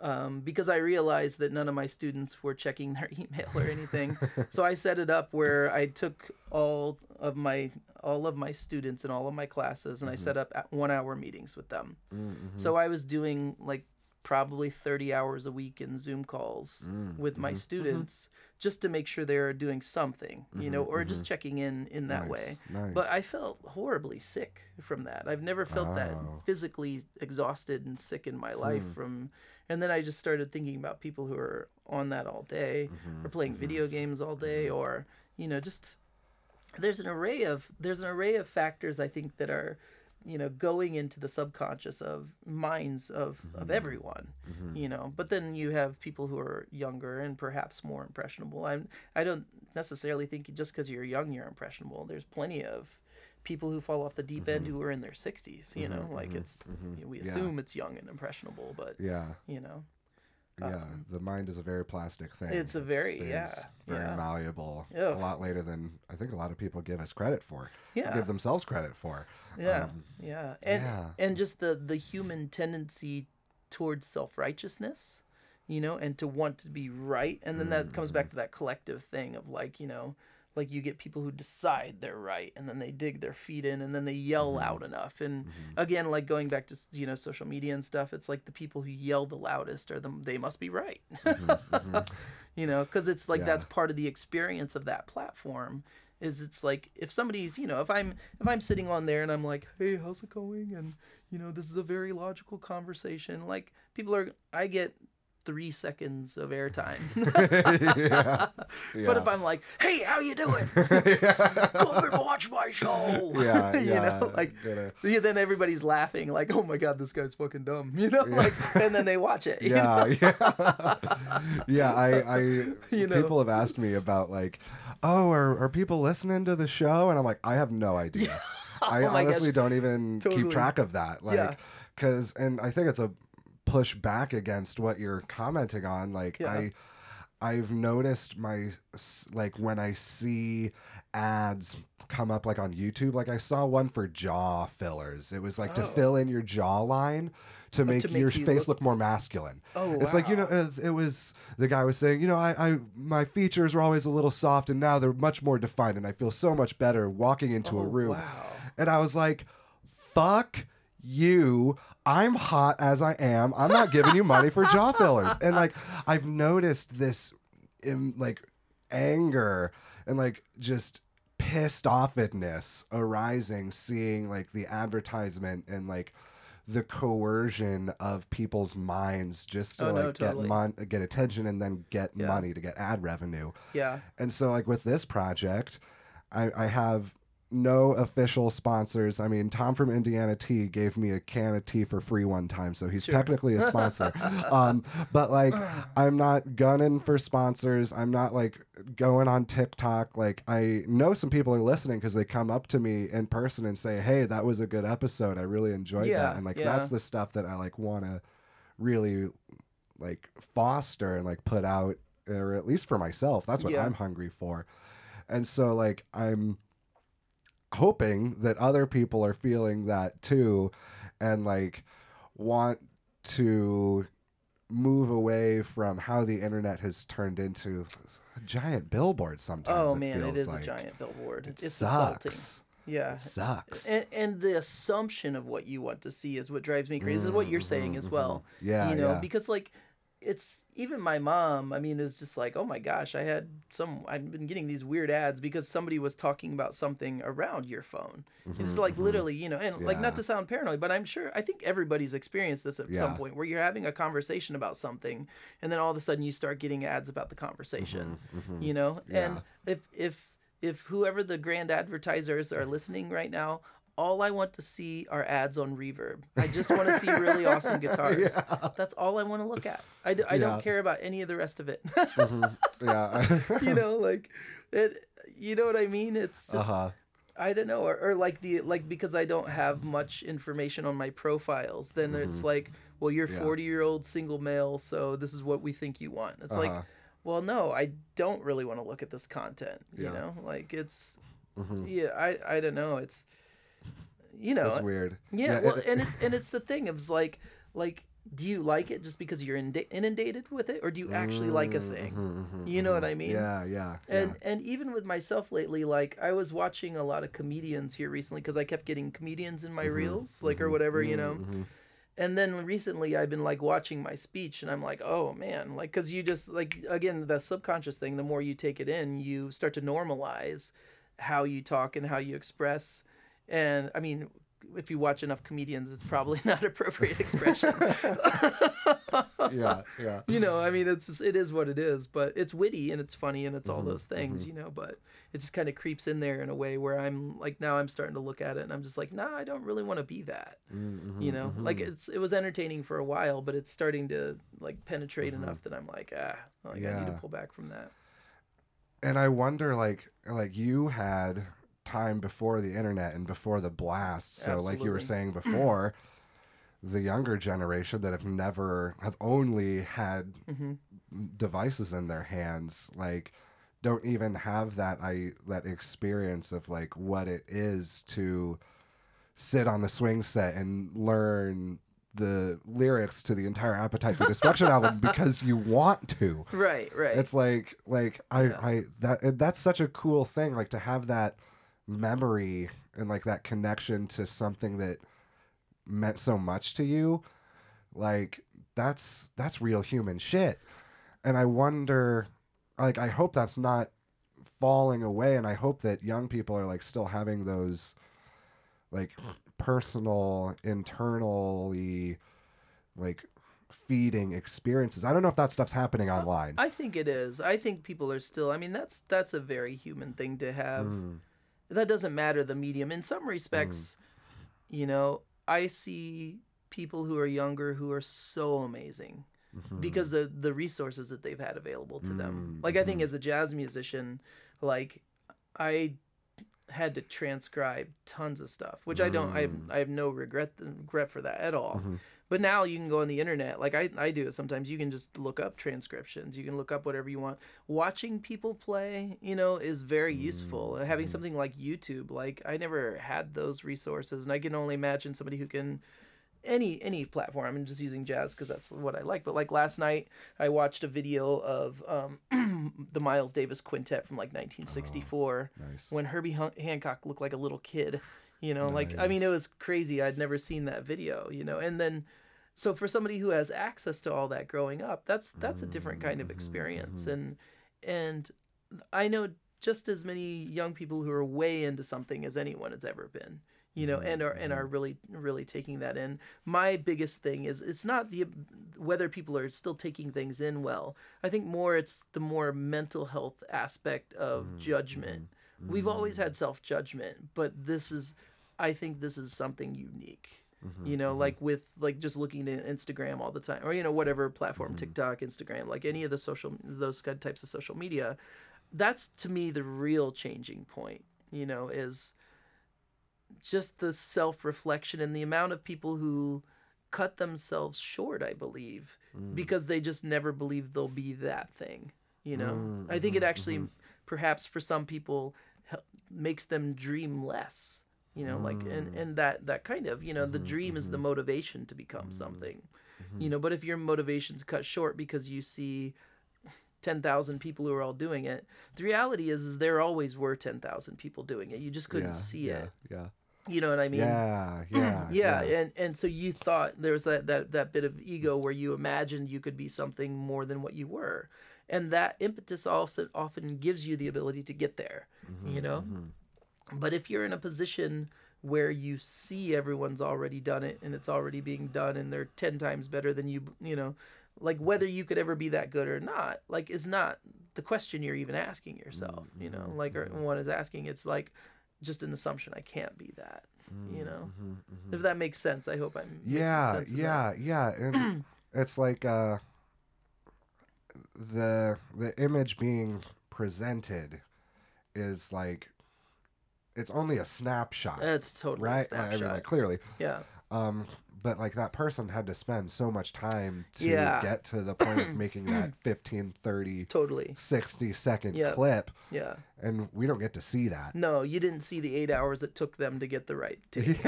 um, because i realized that none of my students were checking their email or anything so i set it up where i took all of my all of my students in all of my classes and i mm-hmm. set up at one hour meetings with them. Mm-hmm. So i was doing like probably 30 hours a week in zoom calls mm, with my mm-hmm. students just to make sure they're doing something you know or just checking in in that Nice, way. nice. but I felt horribly sick from that. I've never felt that physically exhausted and sick in my life Hmm. from and then I just started thinking about people who are on that all day Mm-hmm, or playing video games all day or you know just there's an array of there's an array of factors I think that are you know going into the subconscious of minds of Mm-hmm. of everyone mm-hmm. you know. But then you have people who are younger and perhaps more impressionable. I'm i don't necessarily think just because you're young you're impressionable. There's plenty of people who fall off the deep end mm-hmm. who are in their 60s you know mm-hmm. like it's you know, we Yeah. assume it's young and impressionable but yeah, you know yeah. the mind is a very plastic thing. Um, it's a very- stays yeah, very yeah. malleable. Yeah. A lot later than I think a lot of people give us credit for. Yeah. give themselves credit for. yeah Um, yeah and yeah. and just the the human tendency towards self-righteousness you know and to want to be right and then that comes Mm-hmm. back to that collective thing of like you know like you get people who decide they're right and then they dig their feet in and then they yell Mm-hmm. loud enough. And mm-hmm. again like going back to you know social media and stuff it's like the people who yell the loudest are the they must be right. Mm-hmm. Mm-hmm. You know because it's like Yeah. that's part of the experience of that platform is it's like if somebody's you know if i'm if i'm sitting on there and i'm like hey how's it going? and you know this is a very logical conversation like people are i get three seconds of airtime yeah. but if i'm like hey how you doing come and watch my show yeah, you yeah, know like yeah, then everybody's laughing like oh my god this guy's fucking dumb you know like and then they watch it you yeah, know? yeah, yeah. I, I, You know. people have asked me about like, oh, are are people listening to the show? And I'm like, I have no idea. I Oh my gosh. honestly don't even Totally. keep track of that. Like, Yeah. because, and I think it's a push back against what you're commenting on. Like, Yeah. I, I've noticed my like when I see ads come up like on YouTube. Like I saw one for jaw fillers. It was like to Oh. fill in your jawline to oh, make, to make your you face look- look more masculine. oh It's like you know, it, it was the guy was saying, you know, I, I, my features were always a little soft, and now they're much more defined, and I feel so much better walking into a Oh, room. wow And I was like, fuck you. I'm hot as I am. I'm not giving you money for jaw fillers. And like, I've noticed this, in like, anger and like just pissed offedness arising, seeing like the advertisement and like the coercion of people's minds just to Oh, like no, totally. get mon- get attention and then get Yeah. money to get ad revenue. yeah And so, like with this project, I, I have no official sponsors. I mean, Tom from Indiana Tea gave me a can of tea for free one time, so he's Sure. technically a sponsor. um, but like, I'm not gunning for sponsors. I'm not like going on TikTok. Like, I know some people are listening because they come up to me in person and say, "Hey, that was a good episode. I really enjoyed Yeah, that." And like, yeah. that's the stuff that I like want to really like foster and like put out or at least for myself that's what Yeah. i'm hungry for and so like i'm hoping that other people are feeling that too and like want to move away from how the internet has turned into a giant billboard sometimes oh it man it feels like. a giant billboard it it's assaulting sucks yeah it sucks and, and the assumption of what you want to see is what drives me crazy. This is what you're saying as well. Mm-hmm, yeah you know, yeah. because like it's even my mom. I mean, is just like, oh my gosh, I had some. I've been getting these weird ads because somebody was talking about something around your phone. It's like literally, you know, and like Mm-hmm, not to sound paranoid, but I'm sure I think everybody's experienced this at some point where you're having a conversation about something, and then all of a sudden you start getting ads about the conversation. You know, and Mm-hmm, Yeah. if if if whoever the grand advertisers are listening right now, all I want to see are ads on Reverb. I just want to see really awesome guitars. That's all I want to look at. I, d- I Yeah. don't care about any of the rest of it. yeah you know, like it. You know what I mean? It's just uh-huh I don't know, or, or like the like because I don't have much information on my profiles. Then it's like, well, you're Mm-hmm. Yeah. 40 year old single male, so this is what we think you want. It's like, Uh-huh. well, no, I don't really want to look at this content. You Yeah. know, like it's, Mhm. yeah, I I don't know. It's, you know, that's weird yeah, it- well, it- and it's and it's the thing of it's like like do you like it just because you're inundated with it, or do you actually like a thing? Mhm, mhm, You know what mhm. I mean? yeah yeah And and even with myself lately, like I was watching a lot of comedians here recently because I kept getting comedians in my Mm-hmm, reels, like or whatever, you know. And then recently, I've been like watching my speech, and I'm like, oh man, like because you just like again the subconscious thing. The more you take it in, you start to normalize how you talk and how you express. And I mean, if you watch enough comedians, it's probably not appropriate expression. yeah yeah. You know i mean it's just, it is what it is but it's witty and it's funny and it's all Mm-hmm, those things you know but it just kind of creeps in there in a way where i'm like now i'm starting to look at it and i'm just like nah i don't really want to be that Mm-hmm, you know? like it's it was entertaining for a while but it's starting to like penetrate enough that i'm like ah like i need to Mm-hmm. Pull back from that. And I wonder, like, like you had time before the internet and before the blast. So, like you were saying before, the younger generation that have never have only had hmm devices in their hands, like, don't even have that I that experience of like what it is to sit on the swing set and learn the lyrics to the entire Appetite for Destruction album because you want to. Right, right. It's like like I Yeah. I that that's such a cool thing like to have that memory and like that connection to something that meant so much to you. Like that's that's real human shit. And I wonder like I hope that's not falling away and I hope that young people are like still having those like personal internally like feeding experiences. I don't know if that stuff's happening online. I think it is. I think people are still. I mean, that's that's a very human thing to have. Mm. That doesn't matter the medium. In some respects, you know, I see people who are younger who are so amazing Mm-hmm. because of the resources that they've had available to them. Mm, Like I think as a jazz musician, like I had to transcribe tons of stuff, which I don't. I have, I have no regret regret for that at all. Mhm. But now you can go on the internet, like I, I do it sometimes. You can just look up transcriptions. You can look up whatever you want. Watching people play, you know, is very useful. Mm-hmm. Having something like YouTube, like I never had those resources, and I can only imagine somebody who can any any platform. I'm just using jazz because that's what I like. But like last night, I watched a video of um, the Miles Davis Quintet from like 1964 Nice. when Herbie Han- Hancock looked like a little kid. You know, like I mean, it was crazy. I'd never seen that video. You know, and then so for somebody who has access to all that growing up, that's that's a different kind of experience. And and I know just as many young people who are way into something as anyone has ever been. You know, mm-hmm. and are and are mm-hmm. really really taking that in. My biggest thing is it's not the whether people are still taking things in well. I think more it's the more mental health aspect of mm-hmm. judgment. We've always had self judgment, but this is, I think this is something unique. You know, like with like just looking at Instagram all the time, or you know whatever platform, TikTok, Instagram, like any of the social those kind of types of social media. That's to me the real changing point. You know, is just the self reflection and the amount of people who cut themselves short. I believe mm. because they just never believe they'll be that thing. You know, mm, I think it mm-hmm, actually mm-hmm. perhaps for some people makes them dream less you know like and mm. and that that kind of you know the mm-hmm, dream is the motivation to become something you know? But if your motivation's cut short because you see 10,000 people who are all doing it the reality is, is there always were 10,000 people doing it. You just couldn't yeah, see yeah, it. Yeah. You know what i mean? Yeah, yeah, yeah, and and so you thought there was that that that bit of ego where you imagined you could be something more than what you were. And that impetus also often gives you the ability to get there mm-hmm, you know? Mm-hmm. but if you're in a position where you see everyone's already done it and it's already being done and they're 10 times better than you you know like whether you could ever be that good or not like is not the question you're even asking yourself mm-hmm, you know? like or one is asking it's like just an assumption. I can't be that you know? if that makes sense i hope i'm yeah sense of that. yeah yeah and it's like uh the the image being presented is like it's only a snapshot it's totally right? Like, I mean, like clearly. Yeah. Um but like that person had to spend so much time to Yeah. get to the point of making that 15 30 totally. 60 second Yep. clip. Yeah. And we don't get to see that. No you didn't see the eight hours it took them to get the right take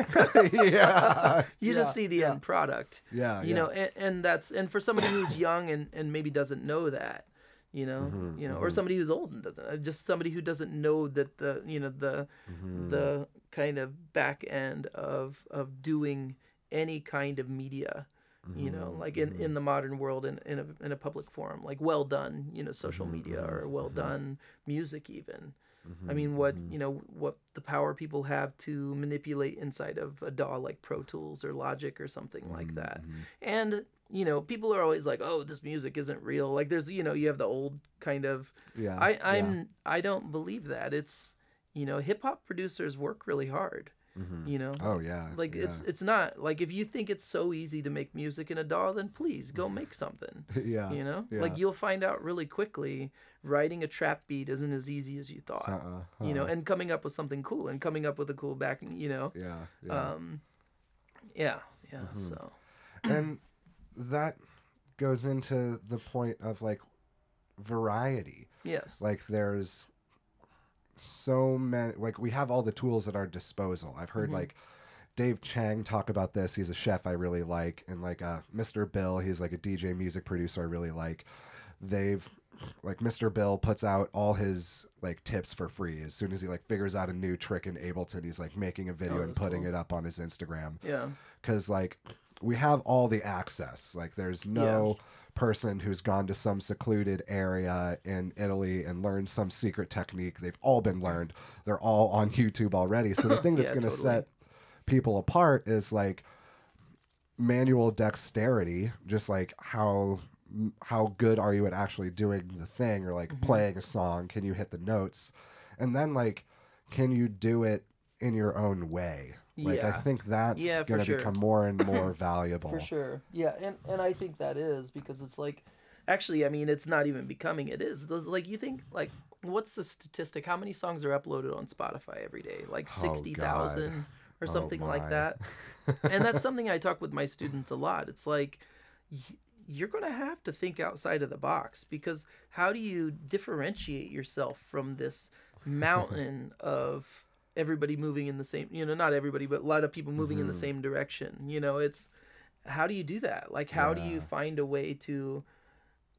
yeah. You yeah, just see the end product. Yeah you yeah. know and, and that's and for somebody who's young and and maybe doesn't know that you know Mm-hmm, you know or somebody who's old and doesn't uh, just somebody who doesn't know that the you know the Mm-hmm. the kind of back end of of doing any kind of media you know Mm-hmm, like in in the modern world in in a, in a public forum like well done you know social Mm-hmm, media or well done music even Mm-hmm, I mean, what you know, what the power people have to manipulate inside of a DAW like Pro Tools or Logic or something Mm-hmm, like that. And you know, people are always like, "Oh, this music isn't real." Like, there's you know, you have the old kind of. yeah I. I'm I don't believe that. It's you know, hip hop producers work really hard. You know, oh yeah like yeah. it's it's not like if you think it's so easy to make music in a DAW, then please go make something. yeah You know, yeah. like you'll find out really quickly writing a trap beat isn't as easy as you thought uh-uh, you know, and coming up with something cool and coming up with a cool backing, you know. yeah yeah Um, yeah, yeah. Mm-hmm. So and that goes into the point of like variety yes, like there's so many like we have all the tools at our disposal i've heard Mhm. like Dave Chang talk about this. He's a chef I really like, and like uh, Mr. Bill, he's like a DJ music producer I really like. They've like Mr. Bill puts out all his like tips for free as soon as he like figures out a new trick in Ableton. He's like making a video Oh, and putting cool. it up on his Instagram Yeah. because like we have all the access. Like there's no person who's gone to some secluded area in Italy and learned some secret technique. They've all been learned. They're all on YouTube already. So the thing that's Yeah, going to totally. set people apart is like manual dexterity, just like how how good are you at actually doing the thing or like Mm-hmm. playing a song? Can you hit the notes? And then like can you do it in your own way? Like I think that's Yeah, going to sure. become more and more valuable. For sure. Yeah, and and I think that is because it's like actually, I mean, it's not even becoming it is. It's like you think like what's the statistic? How many songs are uploaded on Spotify every day? Like Oh, 60,000 or Oh, something my. like that. and that's something I talk with my students a lot. It's like y- you're going to have to think outside of the box because how do you differentiate yourself from this mountain of everybody moving in the same, you know, not everybody, but a lot of people moving in the mm-hmm. same direction. You know, it's how do you do that? Like how do you find a way to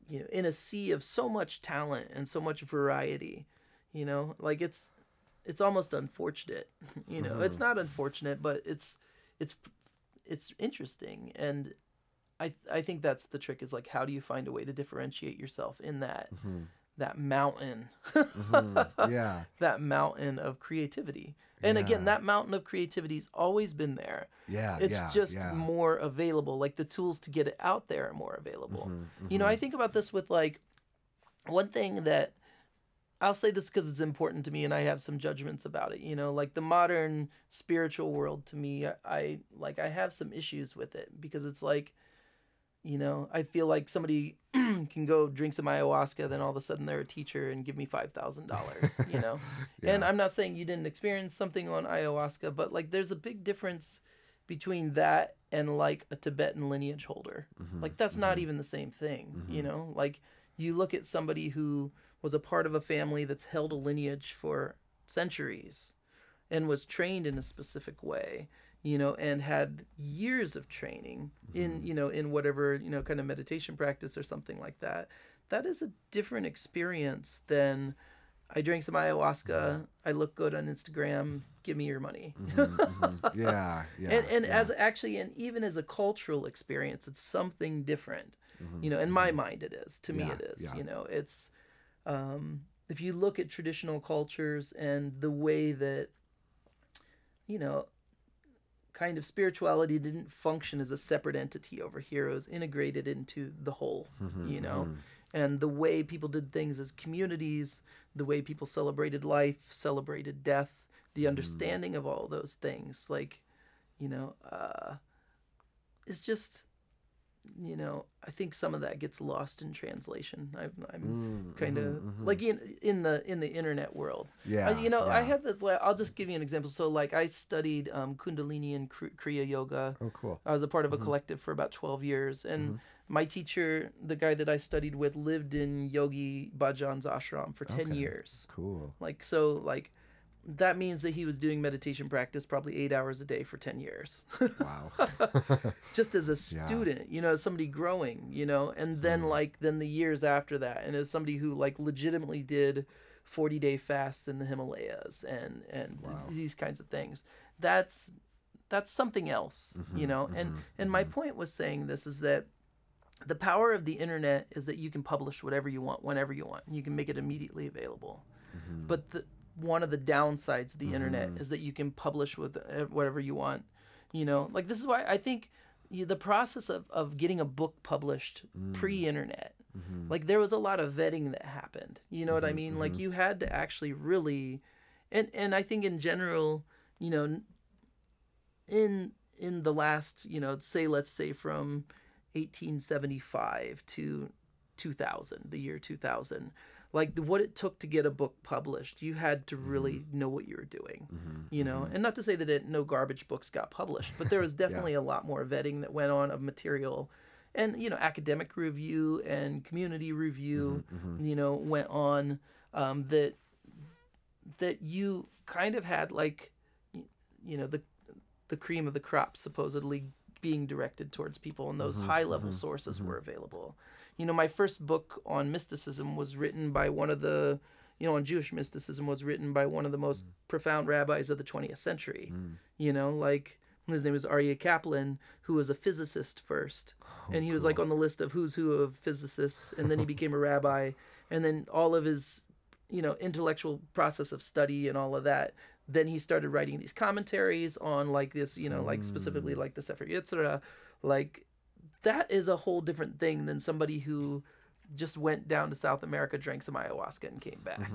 you know, in a sea of so much talent and so much variety, you know, like it's it's almost unfortunate. You know, it's mm-hmm. not unfortunate, but it's it's it's interesting and I I think that's the trick is like how do you find a way to differentiate yourself in that mm-hmm. That mountain Mhm. Yeah. that mountain of creativity. And again, that mountain of creativity's always been there. Yeah. It's yeah, just yeah. more available. Like the tools to get it out there are more available. Mm-hmm, You know, I think about this with like one thing that I'll say this because it's important to me and I have some judgments about it. You know, like the modern spiritual world to me, I, I like I have some issues with it because it's like, you know, I feel like somebody can go drink some ayahuasca, then all of a sudden they're a teacher and give me five thousand dollars. You know, and I'm not saying you didn't experience something on ayahuasca, but like there's a big difference between that and like a Tibetan lineage holder. Mm-hmm, Like that's not even the same thing, you know? Like you look at somebody who was a part of a family that's held a lineage for centuries and was trained in a specific way, you know, and had years of training in, you know, in whatever, you know, kind of meditation practice or something like that. That is a different experience than I drank some ayahuasca, I look good on Instagram, give me your money. Mhm, mhm. Yeah. Yeah. and and yeah. as actually and even as a cultural experience it's something different you know in my mind it is to me it is yeah. you know it's um if you look at traditional cultures and the way that you know kind of spirituality didn't function as a separate entity over here. It was integrated into the whole Mm-hmm, you know? and the way people did things as communities the way people celebrated life celebrated death Mm-hmm. the understanding of all those things like you know uh it's just you know i think some of that gets lost in translation i'm, I'm Mm, kind of mhm, mhm. like in in the in the internet world Yeah. uh, you know i have this like, i'll just give you an example so like i studied um, kundalini and kriya yoga Oh, cool. I was a part of a Mm-hmm. collective for about 12 years. And my teacher, the guy that I studied with, lived in Yogi Bhajan's ashram for 10 Okay. years. Cool. Like, so, like, that means that he was doing meditation practice probably eight hours a day for 10 years, Wow. just as a Yeah. student, you know, as somebody growing, you know, and then, like, then the years after that, and as somebody who, like, legitimately did 40 day fasts in the Himalayas and, and th- these kinds of things. That's, that's something else, Mm-hmm, you know, and, and my point was saying this is that the power of the internet is that you can publish whatever you want whenever you want and you can make it immediately available Mm-hmm. but the, one of the downsides of the internet is that you can publish with uh, whatever you want you know like this is why i think you, the process of, of getting a book published Mm. pre-internet Mm-hmm. like there was a lot of vetting that happened you know what i mean like you had to actually really and and i think in general you know in in the last you know say let's say from 1875 to 2000 the year 2000 like what it took to get a book published you had to really mm-hmm. know what you were doing mm-hmm. you know? Mm-hmm. And not to say that it, no garbage books got published but there was definitely a lot more vetting that went on of material and you know academic review and community review you know went on um, that that you kind of had like you know the the cream of the crop supposedly being directed towards people and those high level sources were available you know my first book on mysticism was written by one of the you know on jewish mysticism was written by one of the most mm. profound rabbis of the 20th century. Mm. You know like his name is Aryeh Kaplan, who was a physicist first, oh, and he was like on the list of who's who of physicists, and then he became a rabbi, and then all of his, you know, intellectual process of study and all of that. Then he started writing these commentaries on like this, you know, like specifically mm. like the Sefer Yetzirah, like that is a whole different thing than somebody who just went down to South America, drank some ayahuasca, and came back.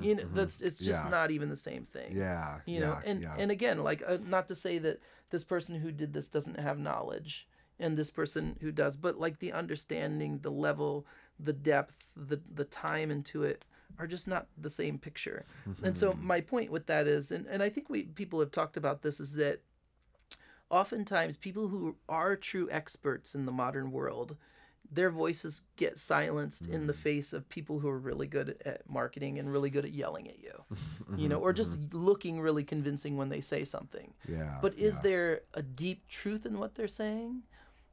you know, that's it's just Yeah. not even the same thing Yeah. you know yeah, and yeah. and again like uh, not to say that this person who did this doesn't have knowledge and this person who does but like the understanding the level the depth the the time into it are just not the same picture and so Mm-hmm. my point with that is and, and i think we people have talked about this is that oftentimes people who are true experts in the modern world their voices get silenced in Mm. the face of people who are really good at marketing and really good at yelling at you you know Mm-hmm. or just looking really convincing when they say something yeah. but is yeah. there a deep truth in what they're saying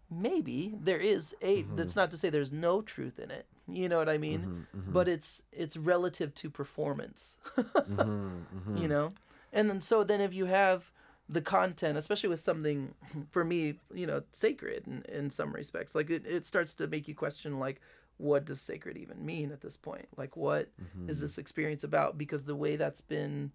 maybe there is a Mm-hmm. that's not to say there's no truth in it you know what i mean Mm-hmm, but it's it's relative to performance Mm-hmm, you know and then so then if you have the content especially with something for me you know sacred in, in some respects. Like it, it starts to make you question like what does sacred even mean at this point? Like what Mm-hmm. is this experience about? Because the way that's been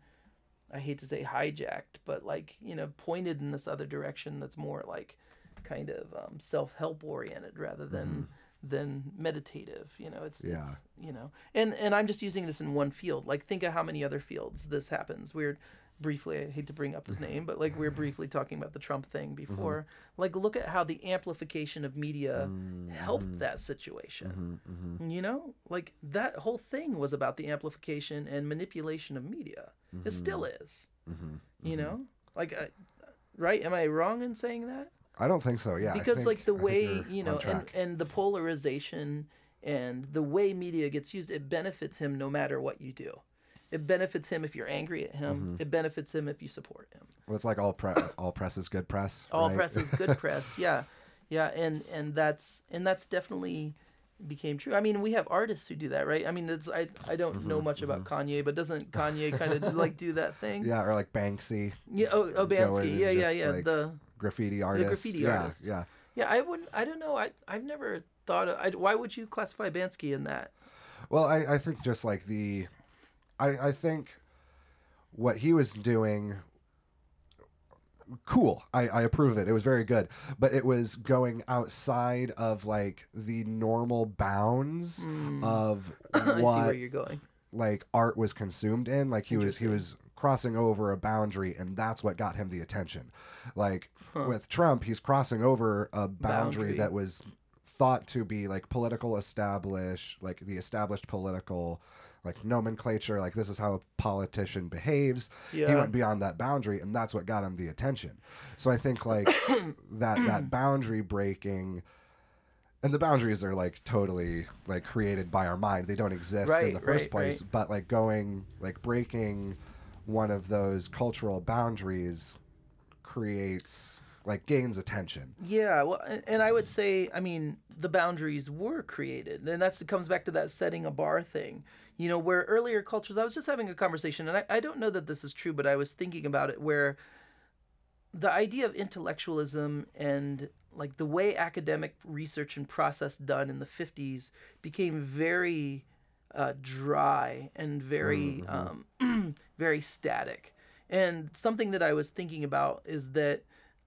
i hate to say hijacked but like you know pointed in this other direction that's more like kind of um, self-help oriented rather than than meditative you know? It's, Mm-hmm. Yeah. it's you know? And and i'm just using this in one field. Like think of how many other fields this happens. We're briefly i hate to bring up his mm-hmm. name but like we are mm-hmm. briefly talking about the trump thing mm-hmm. before. Like look at how the amplification of media helped that situation. You know? Like that whole thing was about the amplification and manipulation of media. It still is. You know? Like right? Am i wrong in saying that? I don't think so. Yeah. Because think- like the I way you know and, and the polarization and the way media gets used it benefits him no matter what you do it benefits him if you're angry at him Mm-hmm. it benefits him if you support him Well, it's like all pre- all press is good press. all right? press is good press yeah yeah and and that's and that's definitely became true i mean we have artists who do that right i mean it's i i don't know Mm-hmm, much about kanye but doesn't kanye kind of like do that thing Yeah, or like Banksy, yeah oh, oh Go in yeah yeah yeah like, the graffiti artist. The graffiti yeah, artist. Yeah. yeah i wouldn't i don't know i i've never thought of I, why would you classify bansky in that Well, I, I think just like the, I, I think what he was doing, cool. I, I approve of it. It was very good. But it was going outside of like the normal bounds of Hmm. i see what where you're going like art was consumed in. Like he was he was crossing over a boundary, and that's what got him the attention. Like with Trump, he's crossing over a boundary, Boundary. that was thought to be like political established, like the established political like nomenclature. Like this is how a politician behaves. He went beyond that boundary, and that's what got him the attention. So I think like that that boundary breaking and the boundaries are like totally like created by our mind they don't exist in the first right, place right. but like going like breaking one of those cultural boundaries creates like gains attention Yeah, well, and- and I would say, I mean, the boundaries were created, and that's it comes back to that setting a bar thing. You know, where earlier cultures, I was just having a conversation, and I, I don't know that this is true, but I was thinking about it, where the idea of intellectualism and like the way academic research and process done in the 50s became very uh, dry and very um, very static. And something that i was thinking about is that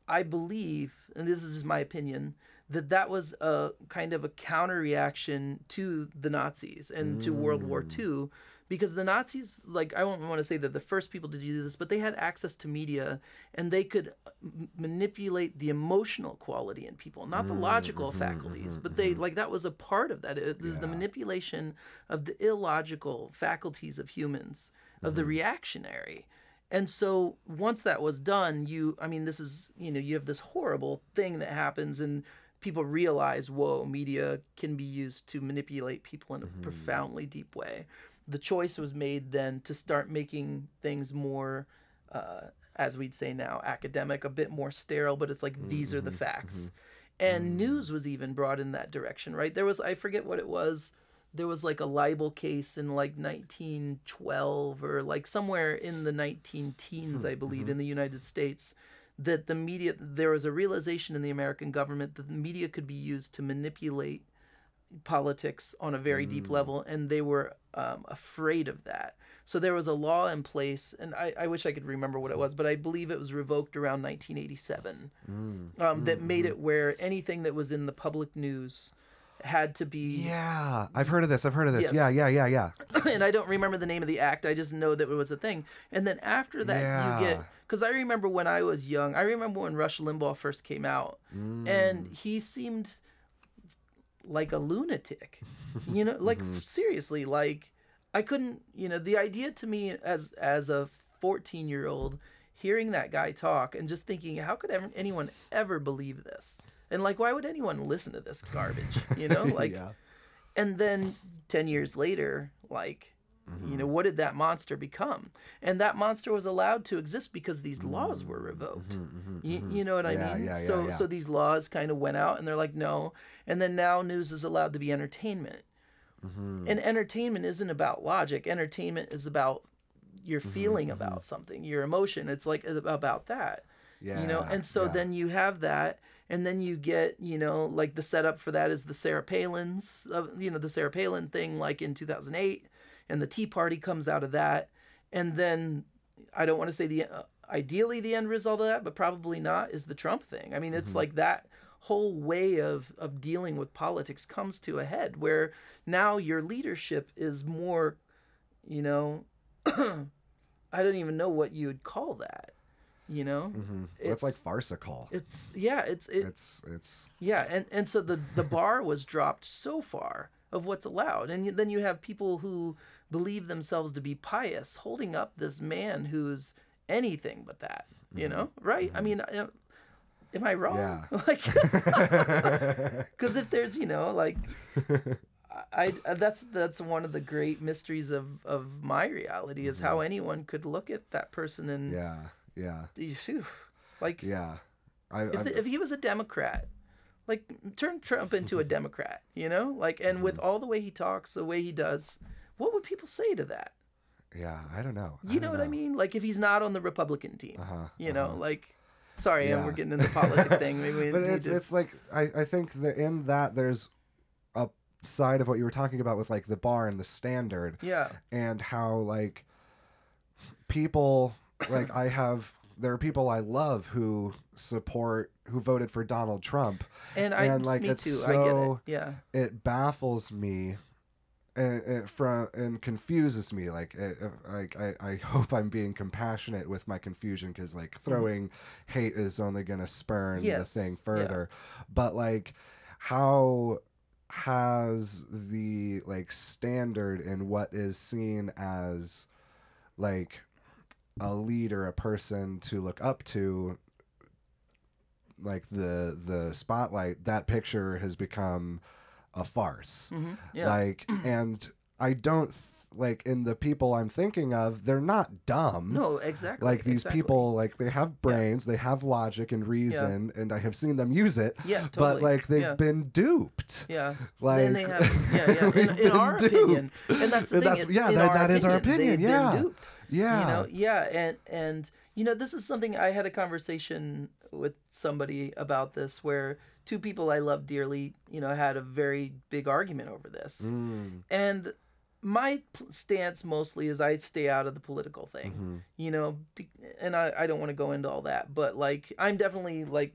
i believe and this is just my opinion that that was a kind of a counter reaction to the nazis and to world war mm. ii because the nazis like i don't want to say that the first people to do this but they had access to media and they could uh, m- manipulate the emotional quality in people not the mm, logical mm-hmm, faculties mm-hmm, but they mm-hmm. like that was a part of that. It is the manipulation of the illogical faculties of humans of the reactionary. And so once that was done you i mean this is you know you have this horrible thing that happens and people realize whoa media can be used to manipulate people in a profoundly deep way the choice was made then to start making things more uh, as we'd say now, academic, a bit more sterile, but it's like these are the Mm-hmm, facts. And news was even brought in that direction, right? There was I forget what it was. There was like a libel case in like 1912 or like somewhere in the 19 teens, Hmm, I believe, mm-hmm. in the United States, that the media there was a realization in the American government that the media could be used to manipulate politics on a very Mm. deep level, and they were um, afraid of that. So there was a law in place, and I, I wish I could remember what it was, but I believe it was revoked around 1987, Mm. um, that made it where anything that was in the public news had to be. Yeah, I've heard of this. I've heard of this. Yes. Yeah, yeah, yeah, yeah. and I don't remember the name of the act. I just know that it was a thing. And then after that, you get Yeah. Because I remember when I was young. I remember when Rush Limbaugh first came out, Mm. and he seemed like a lunatic. You know, like Mm-hmm. seriously, like I couldn't. You know, the idea to me as as a fourteen year old hearing that guy talk and just thinking, how could ever, anyone ever believe this? And like, why would anyone listen to this garbage? You know, like yeah. and then 10 years later like Mm-hmm. you know what did that monster become? And that monster was allowed to exist because these laws were revoked. You, you know what i Mm-hmm. Yeah, mean? yeah, yeah, so so these laws kind of went out and they're like no. And then now news is allowed to be entertainment. Mm-hmm. and entertainment isn't about logic. Entertainment is about your Mm-hmm, feeling about something your emotion. It's like about that Yeah. you know? And so then you have that and then you get you know like the setup for that is the sarah palins uh, you know the sarah palin thing like in 2008 and the tea party comes out of that and then i don't want to say the uh, ideally the end result of that but probably not is the trump thing i mean it's like that whole way of of dealing with politics comes to a head where now your leadership is more you know i don't even know what you would call that you know Mhm. Well, it's like farcical. it's yeah it's it, It's it's yeah and and so the the bar was dropped so far of what's allowed and then you have people who believe themselves to be pious holding up this man who's anything but that you know? Mm-hmm. Right? I mm-hmm. mean am, am i wrong? Yeah. like because if there's you know like I, I uh, that's that's one of the great mysteries of of my reality is how mm-hmm. anyone could look at that person and yeah, yeah, you phew, like yeah. I, if, the, if he was a Democrat, like turn Trump into a Democrat, you know, like and with Mm-hmm. all the way he talks, the way he does, what would people say to that? yeah, I don't know. You know what I mean? Like if he's not on the Republican team, Uh-huh, you know, like sorry, Yeah. we're getting into the politic thing. Maybe we But need it's to, it's like I I think that in that there's a side of what you were talking about with like the bar and the standard yeah, and how like people like I have there are people I love who support who voted for Donald Trump. and I And, like, me it's too. I get it. Yeah, It baffles me and, and from and confuses me like it, like I, I hope I'm being compassionate with my confusion because like throwing hate is only gonna spurn the Mm-hmm. Yes, thing yeah. further but like how has the like standard in what is seen as like a leader a person to look up to like the the spotlight that picture has become a farce hmm yeah, like and i don't th- like in the people i'm thinking of they're not dumb no, exactly. like these exactly. people like they have brains they have logic and reason and i have seen them use it Yeah, totally. but like they've Yeah. been duped Yeah. like then they have, yeah, yeah. In, in our opinion, duped. and that's the And thing. that's- yeah, that- that is our opinion, opinion, yeah. Been duped. yeah you know yeah and and you know this is something i had a conversation with somebody about this where two people i love dearly you know had a very big argument over this. Mm, and my stance mostly is i stay out of the political thing mhm. you know and i, I don't want to go into all that but like i'm definitely like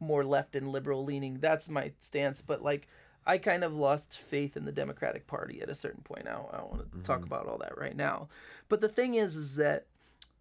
more left and liberal leaning that's my stance but like i kind of lost faith in the democratic party at a certain point i don't, I don't want to talk about all that right now. But the thing is is that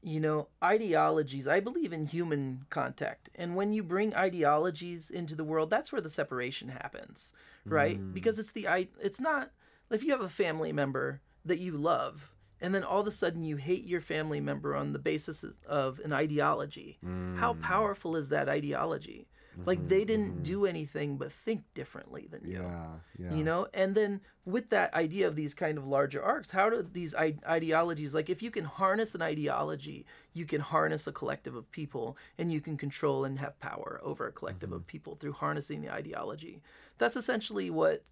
you know ideologies i believe in human contact. And when you bring ideologies into the world that's where the separation happens right? Mm. Because it's the it's not if you have a family member that you love and then all of a sudden you hate your family member on the basis of an ideology how mm. powerful is that ideology like mm-hmm, they didn't mm-hmm. do anything but think differently than you Yeah. Yeah. you know and then with that idea of these kind of larger arcs how do these ideologies like if you can harness an ideology you can harness a collective of people and you can control and have power over a collective of mm-hmm. people through harnessing the ideology that's essentially what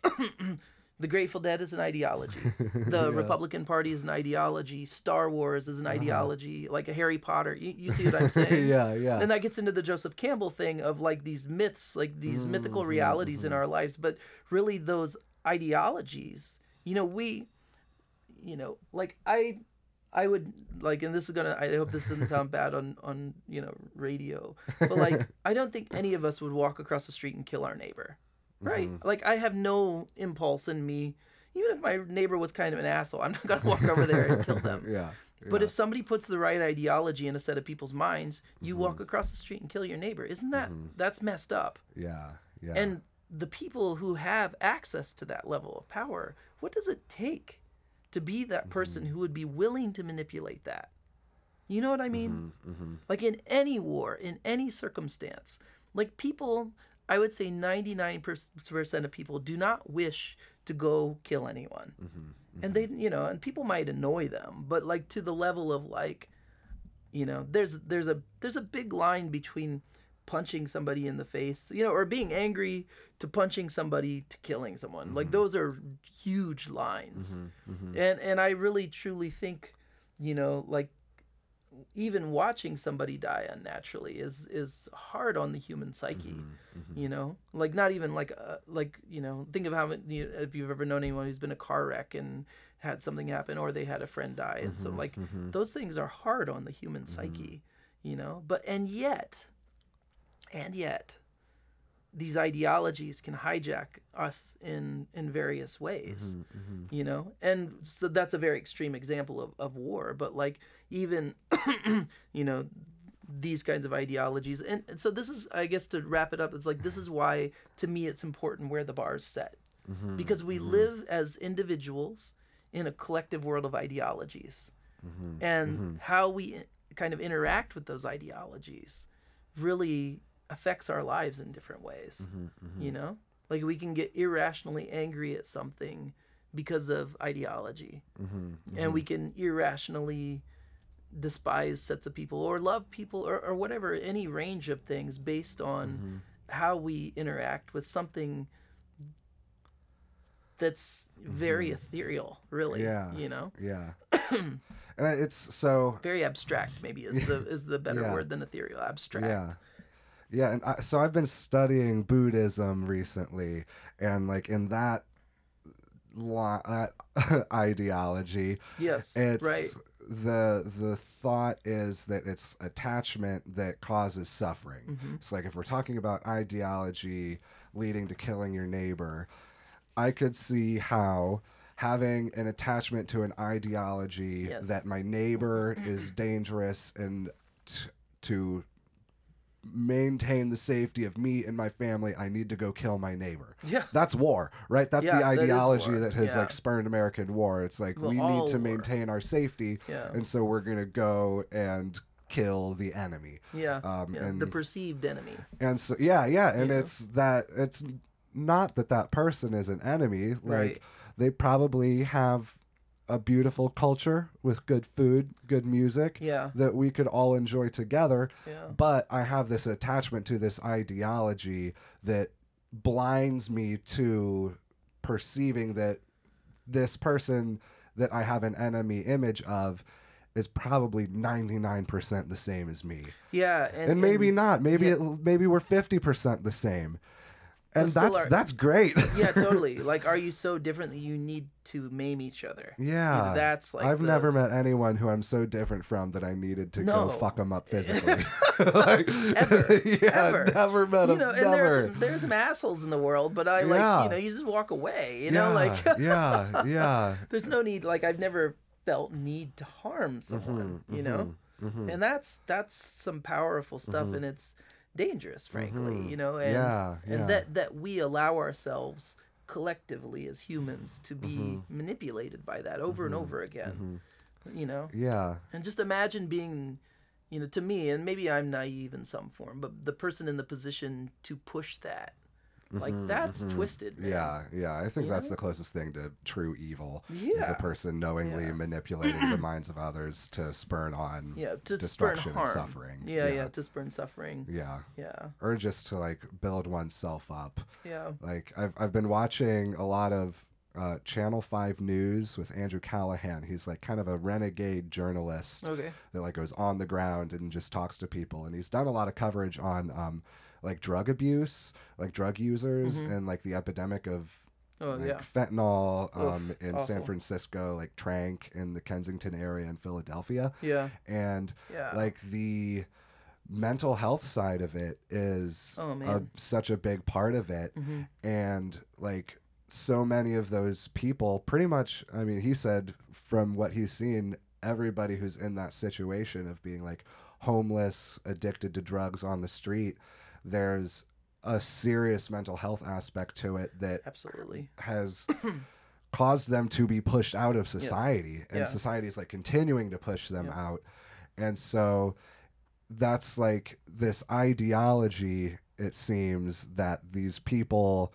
the grateful dead is an ideology. The republican party is an ideology. Star wars is an uh-huh. ideology. Like a harry potter. You, you see what i'm saying? Yeah. Yeah. and that gets into the Joseph Campbell thing of like these myths, like these mm-hmm, mythical realities in mm-hmm. our lives, but really those ideologies, you know, we, you know, like I, I would like, and this is gonna, I hope this doesn't sound bad on on you know radio, but like I don't think any of us would walk across the street and kill our neighbor, right? Mm-hmm. Like I have no impulse in me. Even if my neighbor was kind of an asshole, I'm not gonna walk over there and kill them. yeah. But if somebody puts the right ideology in a set of people's minds, you walk mm-hmm. across the street and kill your neighbor. Isn't that mm-hmm. that's messed up? Yeah. Yeah. And the people who have access to that level of power, what does it take to be that person who would be willing to manipulate that? You know what I mean? Like in any war, in any circumstance, like people, I would say 99% of people do not wish to go kill anyone. Mm-hmm, mm-hmm. And they, you know, and people might annoy them, but like to the level of like, you know, there's there's a there's a big line between punching somebody in the face, you know, or being angry to punching somebody to killing someone. Like mm-hmm. those are huge lines. And and I really truly think, you know, like even watching somebody die unnaturally is is hard on the human psyche mm-hmm, mm-hmm. you know? Like not even like uh, like you know think of how many, you know, if you've ever known anyone who's been a car wreck and had something happen or they had a friend die. And so mm-hmm, like those things are hard on the human psyche you know? But and yet and yet these ideologies can hijack us in in various ways you know? And so that's a very extreme example of, of war but like even you know these kinds of ideologies. And, and so this is i guess to wrap it up it's like this is why to me it's important where the bar is set. Mm-hmm. Because we mm-hmm. live as individuals in a collective world of ideologies. Mm-hmm. And how we eh, kind of interact with those ideologies really affects our lives in different ways you know? Like we can get irrationally angry at something because of ideology. And we can irrationally despise sets of people or love people or, or whatever any range of things based on mm-hmm. how we interact with something that's mm-hmm. very ethereal really Yeah. you know yeah. and it's so very abstract maybe is the is the better Yeah. word than ethereal abstract Yeah. Yeah, and I, so I've been studying Buddhism recently, and like in that that ideology, yes it's right the the thought is that it's attachment that causes suffering. Mm-hmm. It's like if we're talking about ideology leading to killing your neighbor, I could see how having an attachment to an ideology Yes. that my neighbor is dangerous and t- to maintain the safety of me and my family, I need to go kill my neighbor. yeah That's war, right? That's Yeah, the ideology war. that has Yeah. like spurned American war. It's like Well, we need to war. maintain our safety, Yeah. and so we're gonna go and kill the enemy. yeah, Um, yeah. and- the perceived enemy And so yeah, yeah, and it's that it's not that that person is an enemy. Like Right. they probably have a beautiful culture with good food, good music yeah that we could all enjoy together. yeah But I have this attachment to this ideology that blinds me to perceiving that this person that I have an enemy image of is probably 99% the same as me. yeah And, and, maybe and- not. Maybe yeah. it, maybe we're 50% the same. And that's are- that's great. yeah totally like are you so different that you need to maim each other yeah. that's like I've the- never met anyone who I'm so different from that I needed to No. go fuck them up physically. like, Ever. yeah, Ever. never met you know, and never. there's some, there's some assholes in the world, but I like Yeah. you know you just walk away. You know, yeah, like yeah, yeah. there's no need. Like I've never felt need to harm mm-hmm, someone. you know, mhm. and that's that's some powerful stuff, mm-hmm. and it's dangerous, frankly. You know, and Mm-hmm. Yeah, yeah. and that that we allow ourselves collectively as humans to be Mm-hmm. manipulated by that over and over again. You know, Yeah. and just imagine being, you know, to me, and maybe I'm naive in some form, but the person in the position to push that, like that's twisted. man. Mm-hmm, Yeah, yeah. I think You that's know? the closest thing to true evil. Is a person knowingly Yeah. manipulating the minds of others to spurn on Yeah, to spurn destruction harm. and suffering. Yeah, yeah, yeah. to spurn suffering. Yeah. Yeah, Or just to like build oneself up. yeah. Like I've I've been watching a lot of uh, Channel Five News with Andrew Callaghan. He's like kind of a renegade journalist Okay. that like goes on the ground and just talks to people. And he's done a lot of coverage on um, like drug abuse, like drug users, and like the epidemic of Mm-hmm. Oh like yeah. fentanyl um, it's in San. Francisco, like Tranq in the Kensington area in Philadelphia, Yeah. and Yeah. like the mental health side of it is Oh, a. Mm-hmm. such a big part of it, and like so many of those people, pretty much. I mean, he said from what he's seen, everybody who's in that situation of being like homeless, addicted to drugs on the street, there's a serious mental health aspect to it that Absolutely. has caused them to be pushed out of society and Yeah. society is like continuing to push them Yeah. out and so that's like this ideology it seems that these people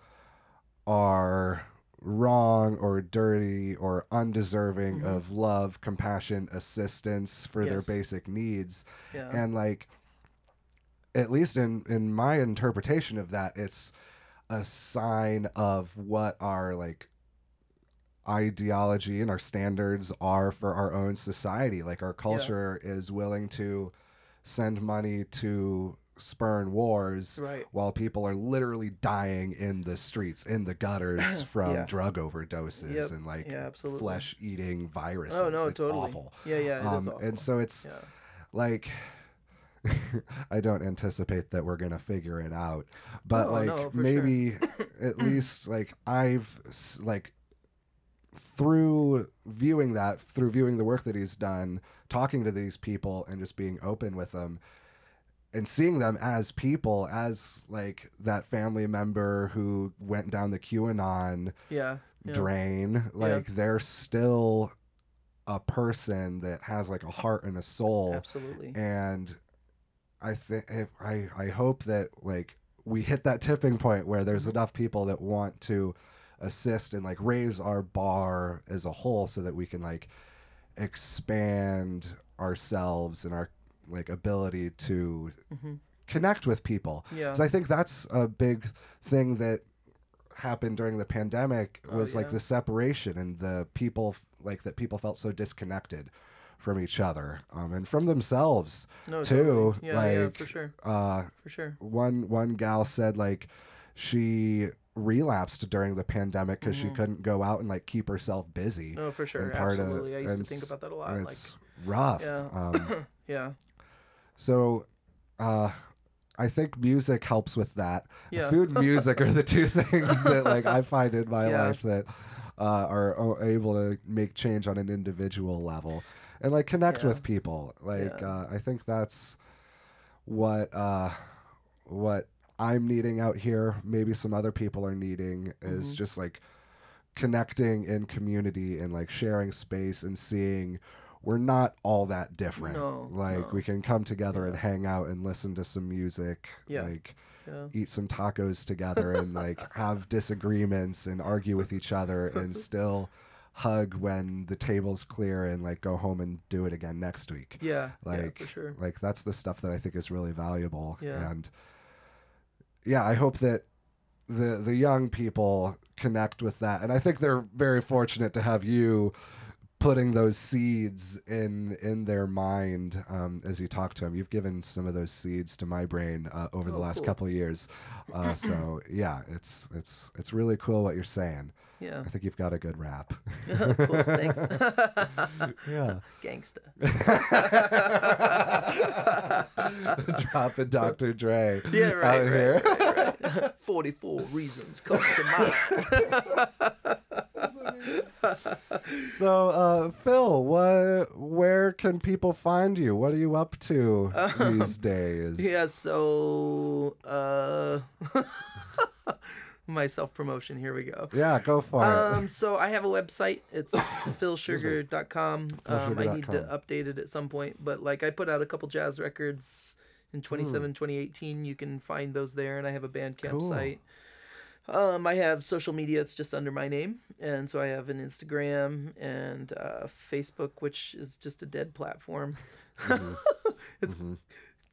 are wrong or dirty or undeserving mm-hmm. of love compassion assistance for their basic needs Yeah. and like at least in in my interpretation of that it's a sign of what our like ideology and our standards are for our own society like our culture is willing to send money to spurn wars Right. while people are literally dying in the streets in the gutters from Yeah. drug overdoses Yep. and like Yeah, flesh eating viruses Oh no, it's totally. awful Yeah, yeah. Um, and so it's yeah. like I don't anticipate that we're gonna figure it out, but Oh, like no, for sure. maybe at least like I've like through viewing that through viewing the work that he's done, talking to these people and just being open with them and seeing them as people as like that family member who went down the QAnon Yeah. yeah. drain like they're still a person that has like a heart and a soul Absolutely. and i think i i hope that like we hit that tipping point where there's Mm-hmm. enough people that want to assist and like raise our bar as a whole so that we can like expand ourselves and our like ability to connect with people Mm-hmm. I think that's a big thing that happened during the pandemic Oh, was like the separation and the people like that people felt so disconnected from each other um, and from themselves No, too totally. Yeah, yeah, like for sure. uh For sure. one one gal said like she relapsed during the pandemic because she couldn't go out and like keep herself busy No, for Mm-hmm. sure. and part of- Absolutely. I used to think about that a lot. and Like, it's rough Yeah. um, yeah. so uh I think music helps with that. Yeah. Food and music are the two things that like I find in my Yeah. life that uh, are able to make change on an individual level and like connect Yeah. with people. Like Yeah. uh, I think that's what uh, what I'm needing out here. Maybe some other people are needing is Mm-hmm. just like connecting in community and like sharing space and seeing we're not all that different. No, like no. we can come together and hang out and listen to some music. Yeah. Like Yeah. eat some tacos together and like have disagreements and argue with each other and still hug when the table's clear and like go home and do it again next week. Yeah. Like yeah, for sure. like that's the stuff that I think is really valuable. Yeah. And yeah, I hope that the the young people connect with that. And I think they're very fortunate to have you putting those seeds in in their mind um, as you talk to them. You've given some of those seeds to my brain uh, over the Oh, last cool. couple of years. Uh, so yeah, it's it's it's really cool what you're saying. Yeah. I think you've got a good rap. cool. Thanks. yeah. Gangsta. Dropping Dr. Dre. Yeah, right, out right, here. right, right. 44 reasons come to mind. So, uh, Phil, what, where can people find you? What are you up to these days? Yeah, so uh my self promotion. Here we go. Yeah, go for it. Um, so I have a website. It's philschurger.com. Um, I need to update it at some point, but like I put out a couple jazz records in 27, 2018. You can find those there, and I have a Bandcamp Cool. site. Um, I have social media. It's just under my name, and so I have an Instagram and uh, Facebook, which is just a dead platform. it's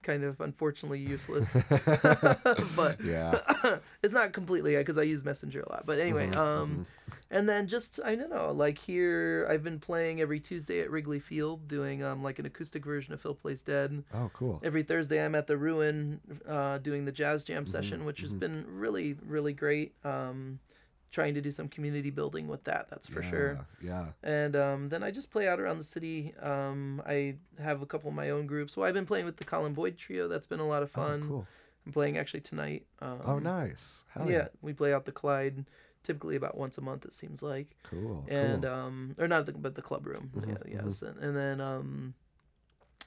kind of unfortunately useless, but. Yeah. it's not completely because I use Messenger a lot. But anyway, um, and then just I don't know, like here I've been playing every Tuesday at Wrigley Field, doing um like an acoustic version of Phil Plays Dead. Oh, cool. Every Thursday I'm at the Ruin, uh, doing the jazz jam session, which has been really really great. Um, trying to do some community building with that, that's for sure. Yeah. And um, then I just play out around the city. Um, I have a couple of my own groups. Well, I've been playing with the Colin Boyd Trio. That's been a lot of fun. Oh, cool. I'm playing actually tonight. Um, Oh, nice. Hell yeah, we play out the Clyde typically about once a month. It seems like, Cool. and cool. um, or not the, but the club room. Yeah, yes, and, and then um,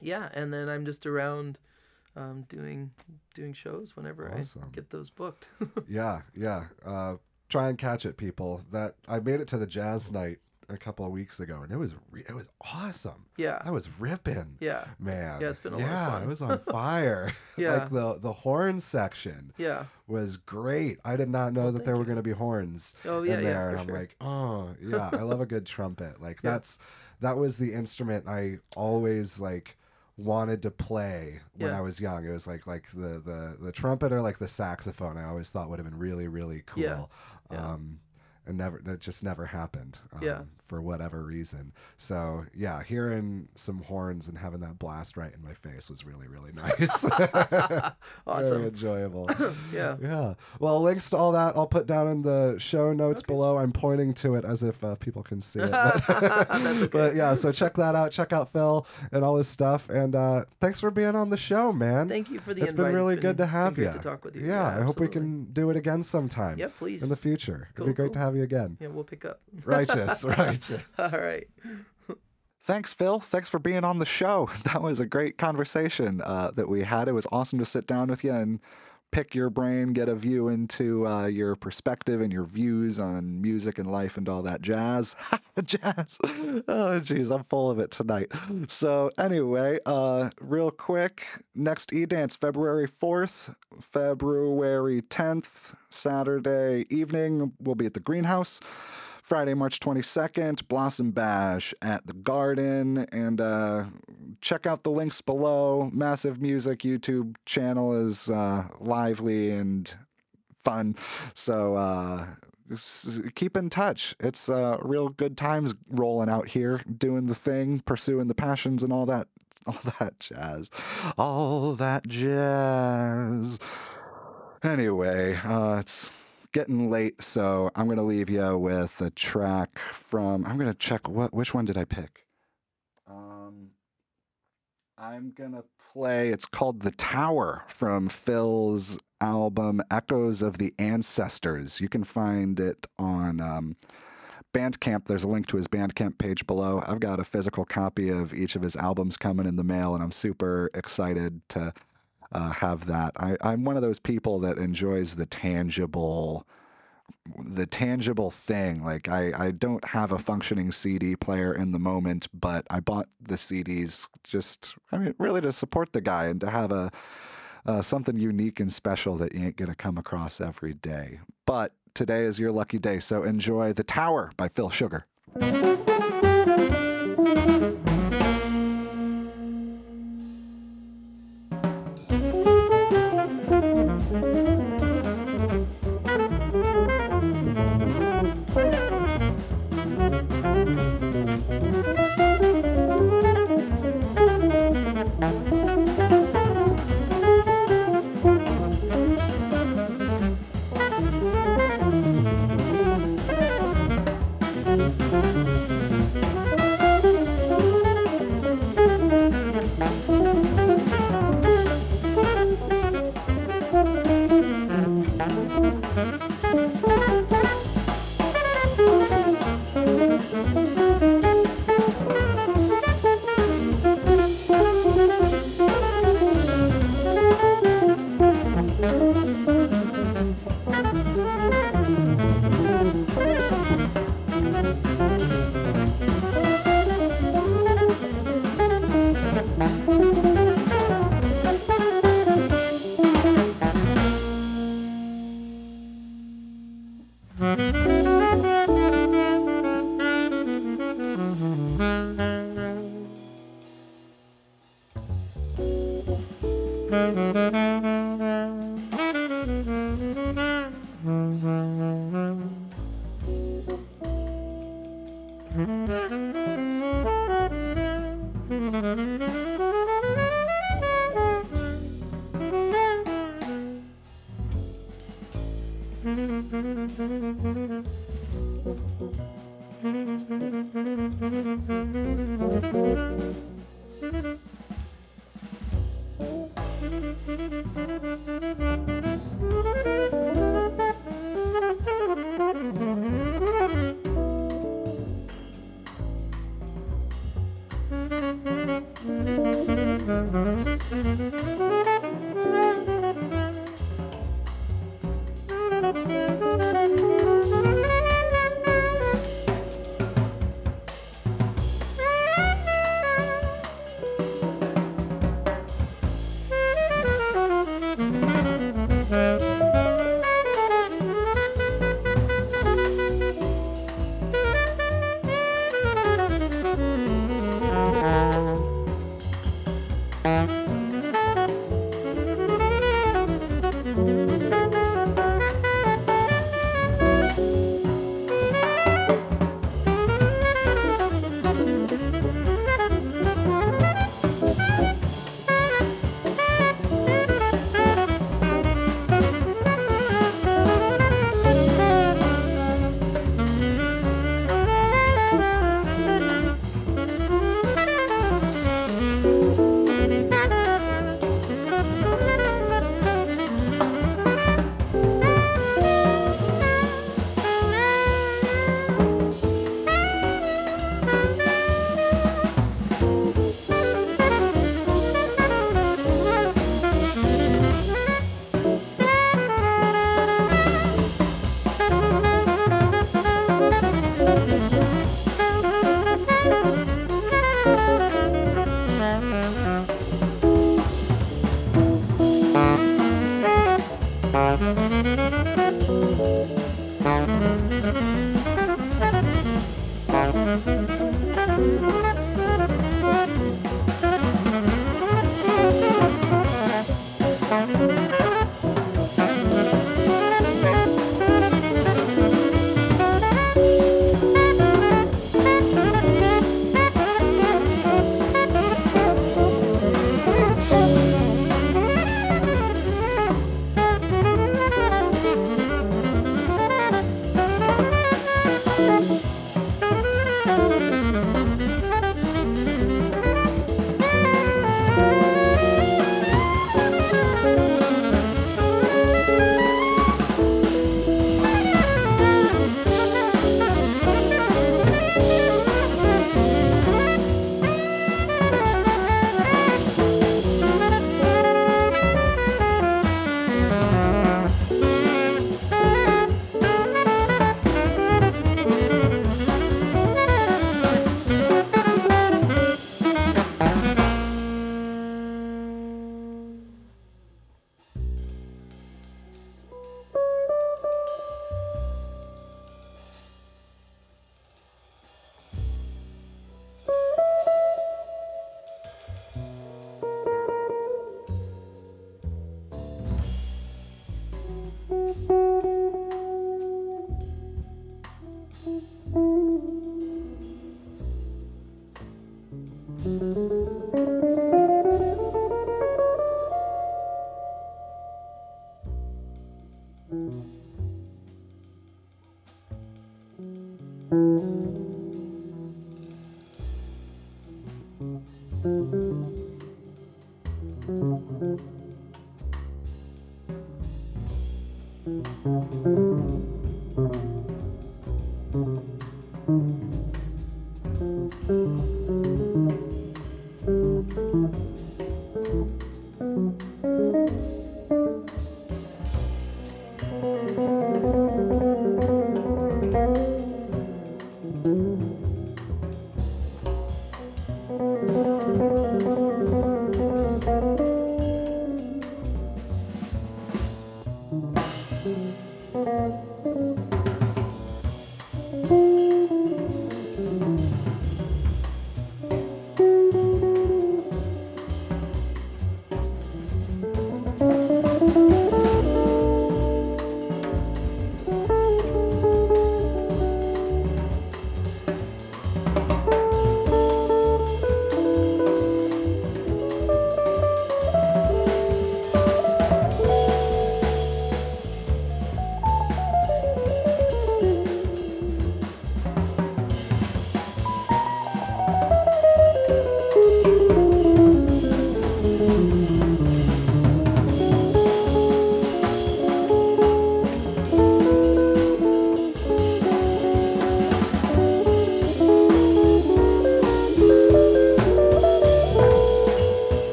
yeah, and then I'm just around, um, doing doing shows whenever Awesome. I get those booked. yeah, yeah. Uh, try and catch it, people. That I made it to the jazz night a couple of weeks ago, and it was re- it was awesome. yeah, That was ripping, yeah, man. Yeah, it's been a lot of yeah, fun. it was on fire. Yeah. like the the horn section yeah. was great. I did not know that there thank were going to be horns Oh, yeah, in there, for and I'm sure. like, oh yeah, I love a good trumpet. Like Yeah. that's that was the instrument I always like wanted to play when Yeah. I was young. It was like like the the the trumpet or like the saxophone. I always thought would have been really really cool. Yeah. Yeah. Um, and never that just never happened. Um, Yeah. For whatever reason. So yeah, hearing some horns and having that blast right in my face was really really nice. Very Awesome. enjoyable. Yeah. Yeah. Well, links to all that I'll put down in the show notes below. I'm pointing to it as if uh, people can see it. But, okay. but yeah, so check that out. Check out Phil and all his stuff. And uh, thanks for being on the show, man. Thank you for the It's invite. been really been- good to have you. To talk with you. Yeah, I hope we can do it again sometime. Yeah, please. In the future, Cool, it'd be great cool. to have you again. Yeah, we'll pick up. Righteous, righteous. All right. Thanks, Phil. Thanks for being on the show. That was a great conversation uh, that we had. It was awesome to sit down with you and pick your brain, get a view into uh, your perspective and your views on music and life and all that jazz. jazz. Oh, geez, I'm full of it tonight. So, anyway, uh, real quick next E Dance, February 4th, February 10th, Saturday evening, we'll be at the Greenhouse. Friday, March 22nd, Blossom Bash at the Garden. And uh, check out the links below. MASIV Music YouTube channel is uh, lively and fun. So uh, keep in touch. It's uh, real good times rolling out here, doing the thing, pursuing the passions and all that. All that jazz. All that jazz. Anyway, uh, it's getting late, so I'm gonna leave you with a track from. I'm gonna check what which one did I pick. Um, I'm gonna play. It's called "The Tower" from Phil's album "Echoes of the Ancestors." You can find it on. Um, Bandcamp, there's a link to his Bandcamp page below. I've got a physical copy of each of his albums coming in the mail, and I'm super excited to uh, have that. I, I'm one of those people that enjoys the tangible, the tangible thing. Like I, I don't have a functioning CD player in the moment, but I bought the CDs just, I mean, really to support the guy and to have a uh, something unique and special that you ain't gonna come across every day. But today is your lucky day, so enjoy "The Tower" by Phil Schurger.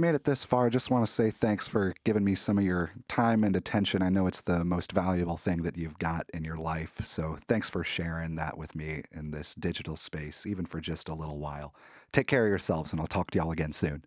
You made it this far, I just want to say thanks for giving me some of your time and attention. I know it's the most valuable thing that you've got in your life. So thanks for sharing that with me in this digital space, even for just a little while. Take care of yourselves, and I'll talk to y'all again soon.